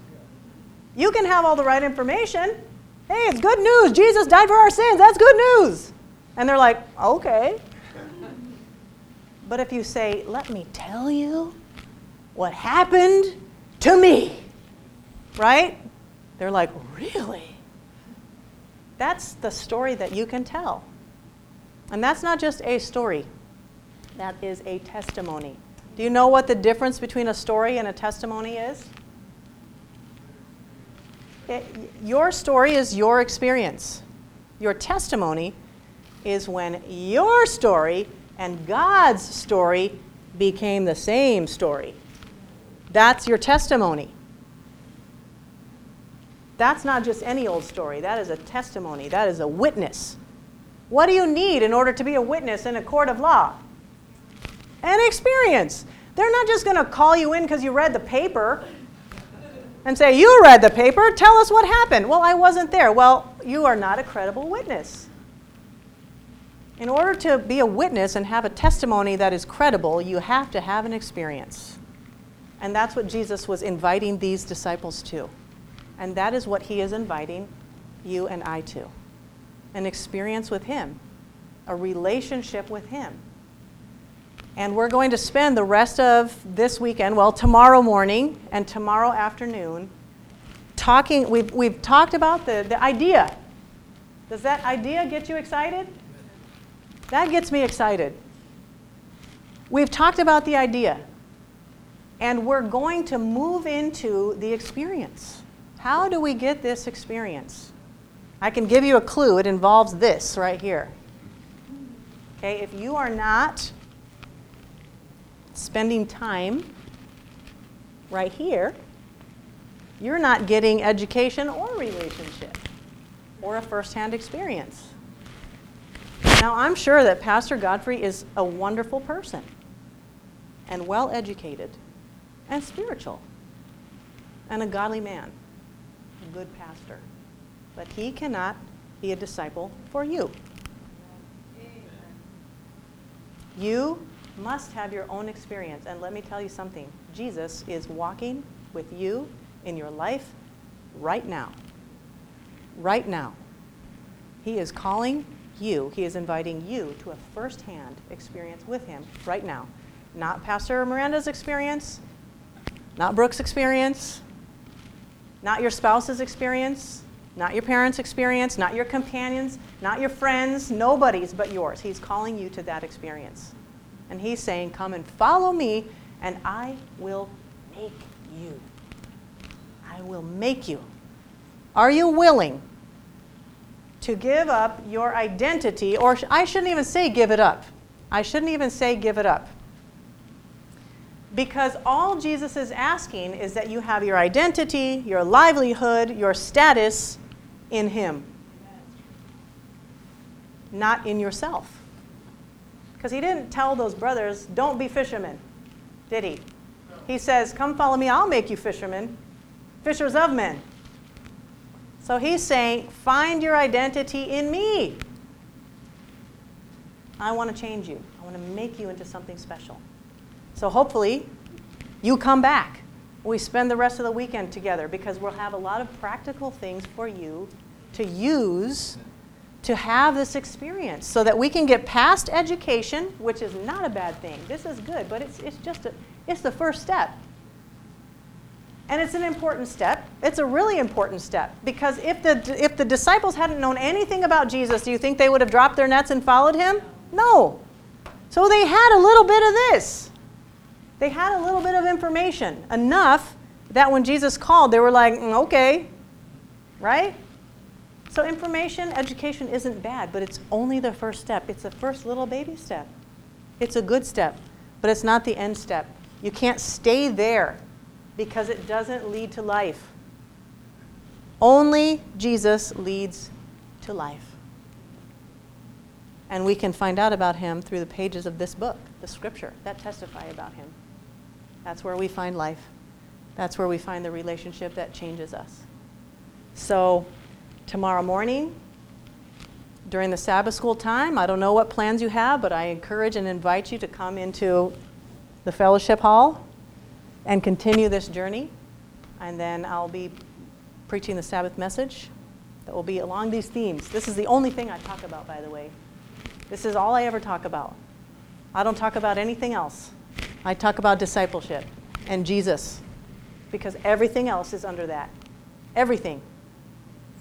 You can have all the right information. Hey, it's good news. Jesus died for our sins. That's good news. And they're like, okay. But if you say, let me tell you what happened to me, right? They're like, really? That's the story that you can tell. And that's not just a story, that is a testimony. Do you know what the difference between a story and a testimony is? It, your story is your experience. Your testimony is when your story and God's story became the same story. That's your testimony. That's not just any old story, that is a testimony, that is a witness. What do you need in order to be a witness in a court of law? An experience. They're not just going to call you in because you read the paper and say, You read the paper, tell us what happened. Well, I wasn't there. Well, you are not a credible witness. In order to be a witness and have a testimony that is credible, you have to have an experience. And that's what Jesus was inviting these disciples to. And that is what he is inviting you and I to an experience with him, a relationship with him. And we're going to spend the rest of this weekend, well, tomorrow morning and tomorrow afternoon, talking. We've, we've talked about the, the idea. Does that idea get you excited? That gets me excited. We've talked about the idea, and we're going to move into the experience. How do we get this experience? I can give you a clue. It involves this right here. Okay, if you are not spending time right here, you're not getting education or relationship or a firsthand experience. Now, I'm sure that Pastor Godfrey is a wonderful person. and well educated and spiritual and a godly man, a good pastor. But he cannot be a disciple for you. You must have your own experience. And let me tell you something Jesus is walking with you in your life right now. Right now. He is calling you, He is inviting you to a first hand experience with Him right now. Not Pastor Miranda's experience, not Brooke's experience, not your spouse's experience, not your parents' experience, not your companions, not your friends, nobody's but yours. He's calling you to that experience. And He's saying, Come and follow me, and I will make you. I will make you. Are you willing to give up your identity? Or I shouldn't even say give it up. I shouldn't even say give it up. Because all Jesus is asking is that you have your identity, your livelihood, your status in Him, not in yourself. Because He didn't tell those brothers, don't be fishermen, did He? He says, Come follow me, I'll make you fishermen, fishers of men. So He's saying, Find your identity in me. I want to change you, I want to make you into something special. So hopefully, you come back. We spend the rest of the weekend together because we'll have a lot of practical things for you to use to have this experience so that we can get past education, which is not a bad thing. This is good, but it's, it's just a, it's the first step. And it's an important step. It's a really important step because if the, if the disciples hadn't known anything about Jesus, do you think they would have dropped their nets and followed him? No. So they had a little bit of this. They had a little bit of information, enough that when Jesus called, they were like, "Mm, okay, right? So information, education isn't bad, but it's only the first step. It's the first little baby step. It's a good step, but it's not the end step. You can't stay there because it doesn't lead to life. Only Jesus leads to life. And we can find out about him through the pages of this book, the scripture that testify about him. That's where we find life. That's where we find the relationship that changes us. So, tomorrow morning, during the Sabbath school time, I don't know what plans you have, but I encourage and invite you to come into the fellowship hall and continue this journey. And then I'll be preaching the Sabbath message that will be along these themes. This is the only thing I talk about, by the way. This is all I ever talk about. I don't talk about anything else. I talk about discipleship and Jesus because everything else is under that. Everything.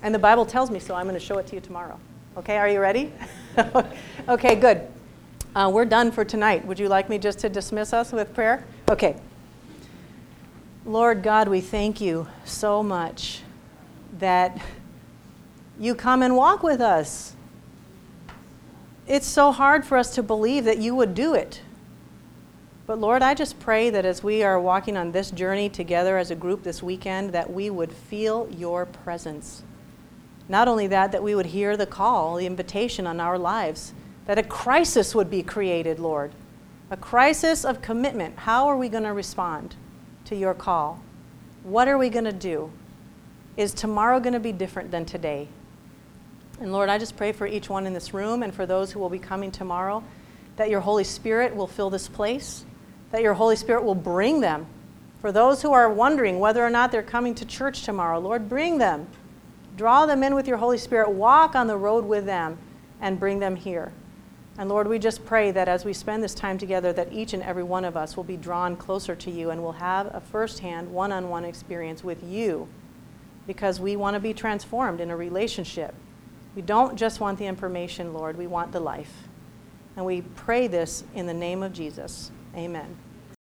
And the Bible tells me so. I'm going to show it to you tomorrow. Okay, are you ready? <laughs> okay, good. Uh, we're done for tonight. Would you like me just to dismiss us with prayer? Okay. Lord God, we thank you so much that you come and walk with us. It's so hard for us to believe that you would do it. But Lord, I just pray that as we are walking on this journey together as a group this weekend, that we would feel your presence. Not only that, that we would hear the call, the invitation on our lives, that a crisis would be created, Lord. A crisis of commitment. How are we going to respond to your call? What are we going to do? Is tomorrow going to be different than today? And Lord, I just pray for each one in this room and for those who will be coming tomorrow that your Holy Spirit will fill this place, that your Holy Spirit will bring them. For those who are wondering whether or not they're coming to church tomorrow, Lord, bring them. Draw them in with your Holy Spirit. Walk on the road with them and bring them here. And Lord, we just pray that as we spend this time together, that each and every one of us will be drawn closer to you and will have a firsthand, one on one experience with you because we want to be transformed in a relationship. We don't just want the information, Lord, we want the life. And we pray this in the name of Jesus. Amen.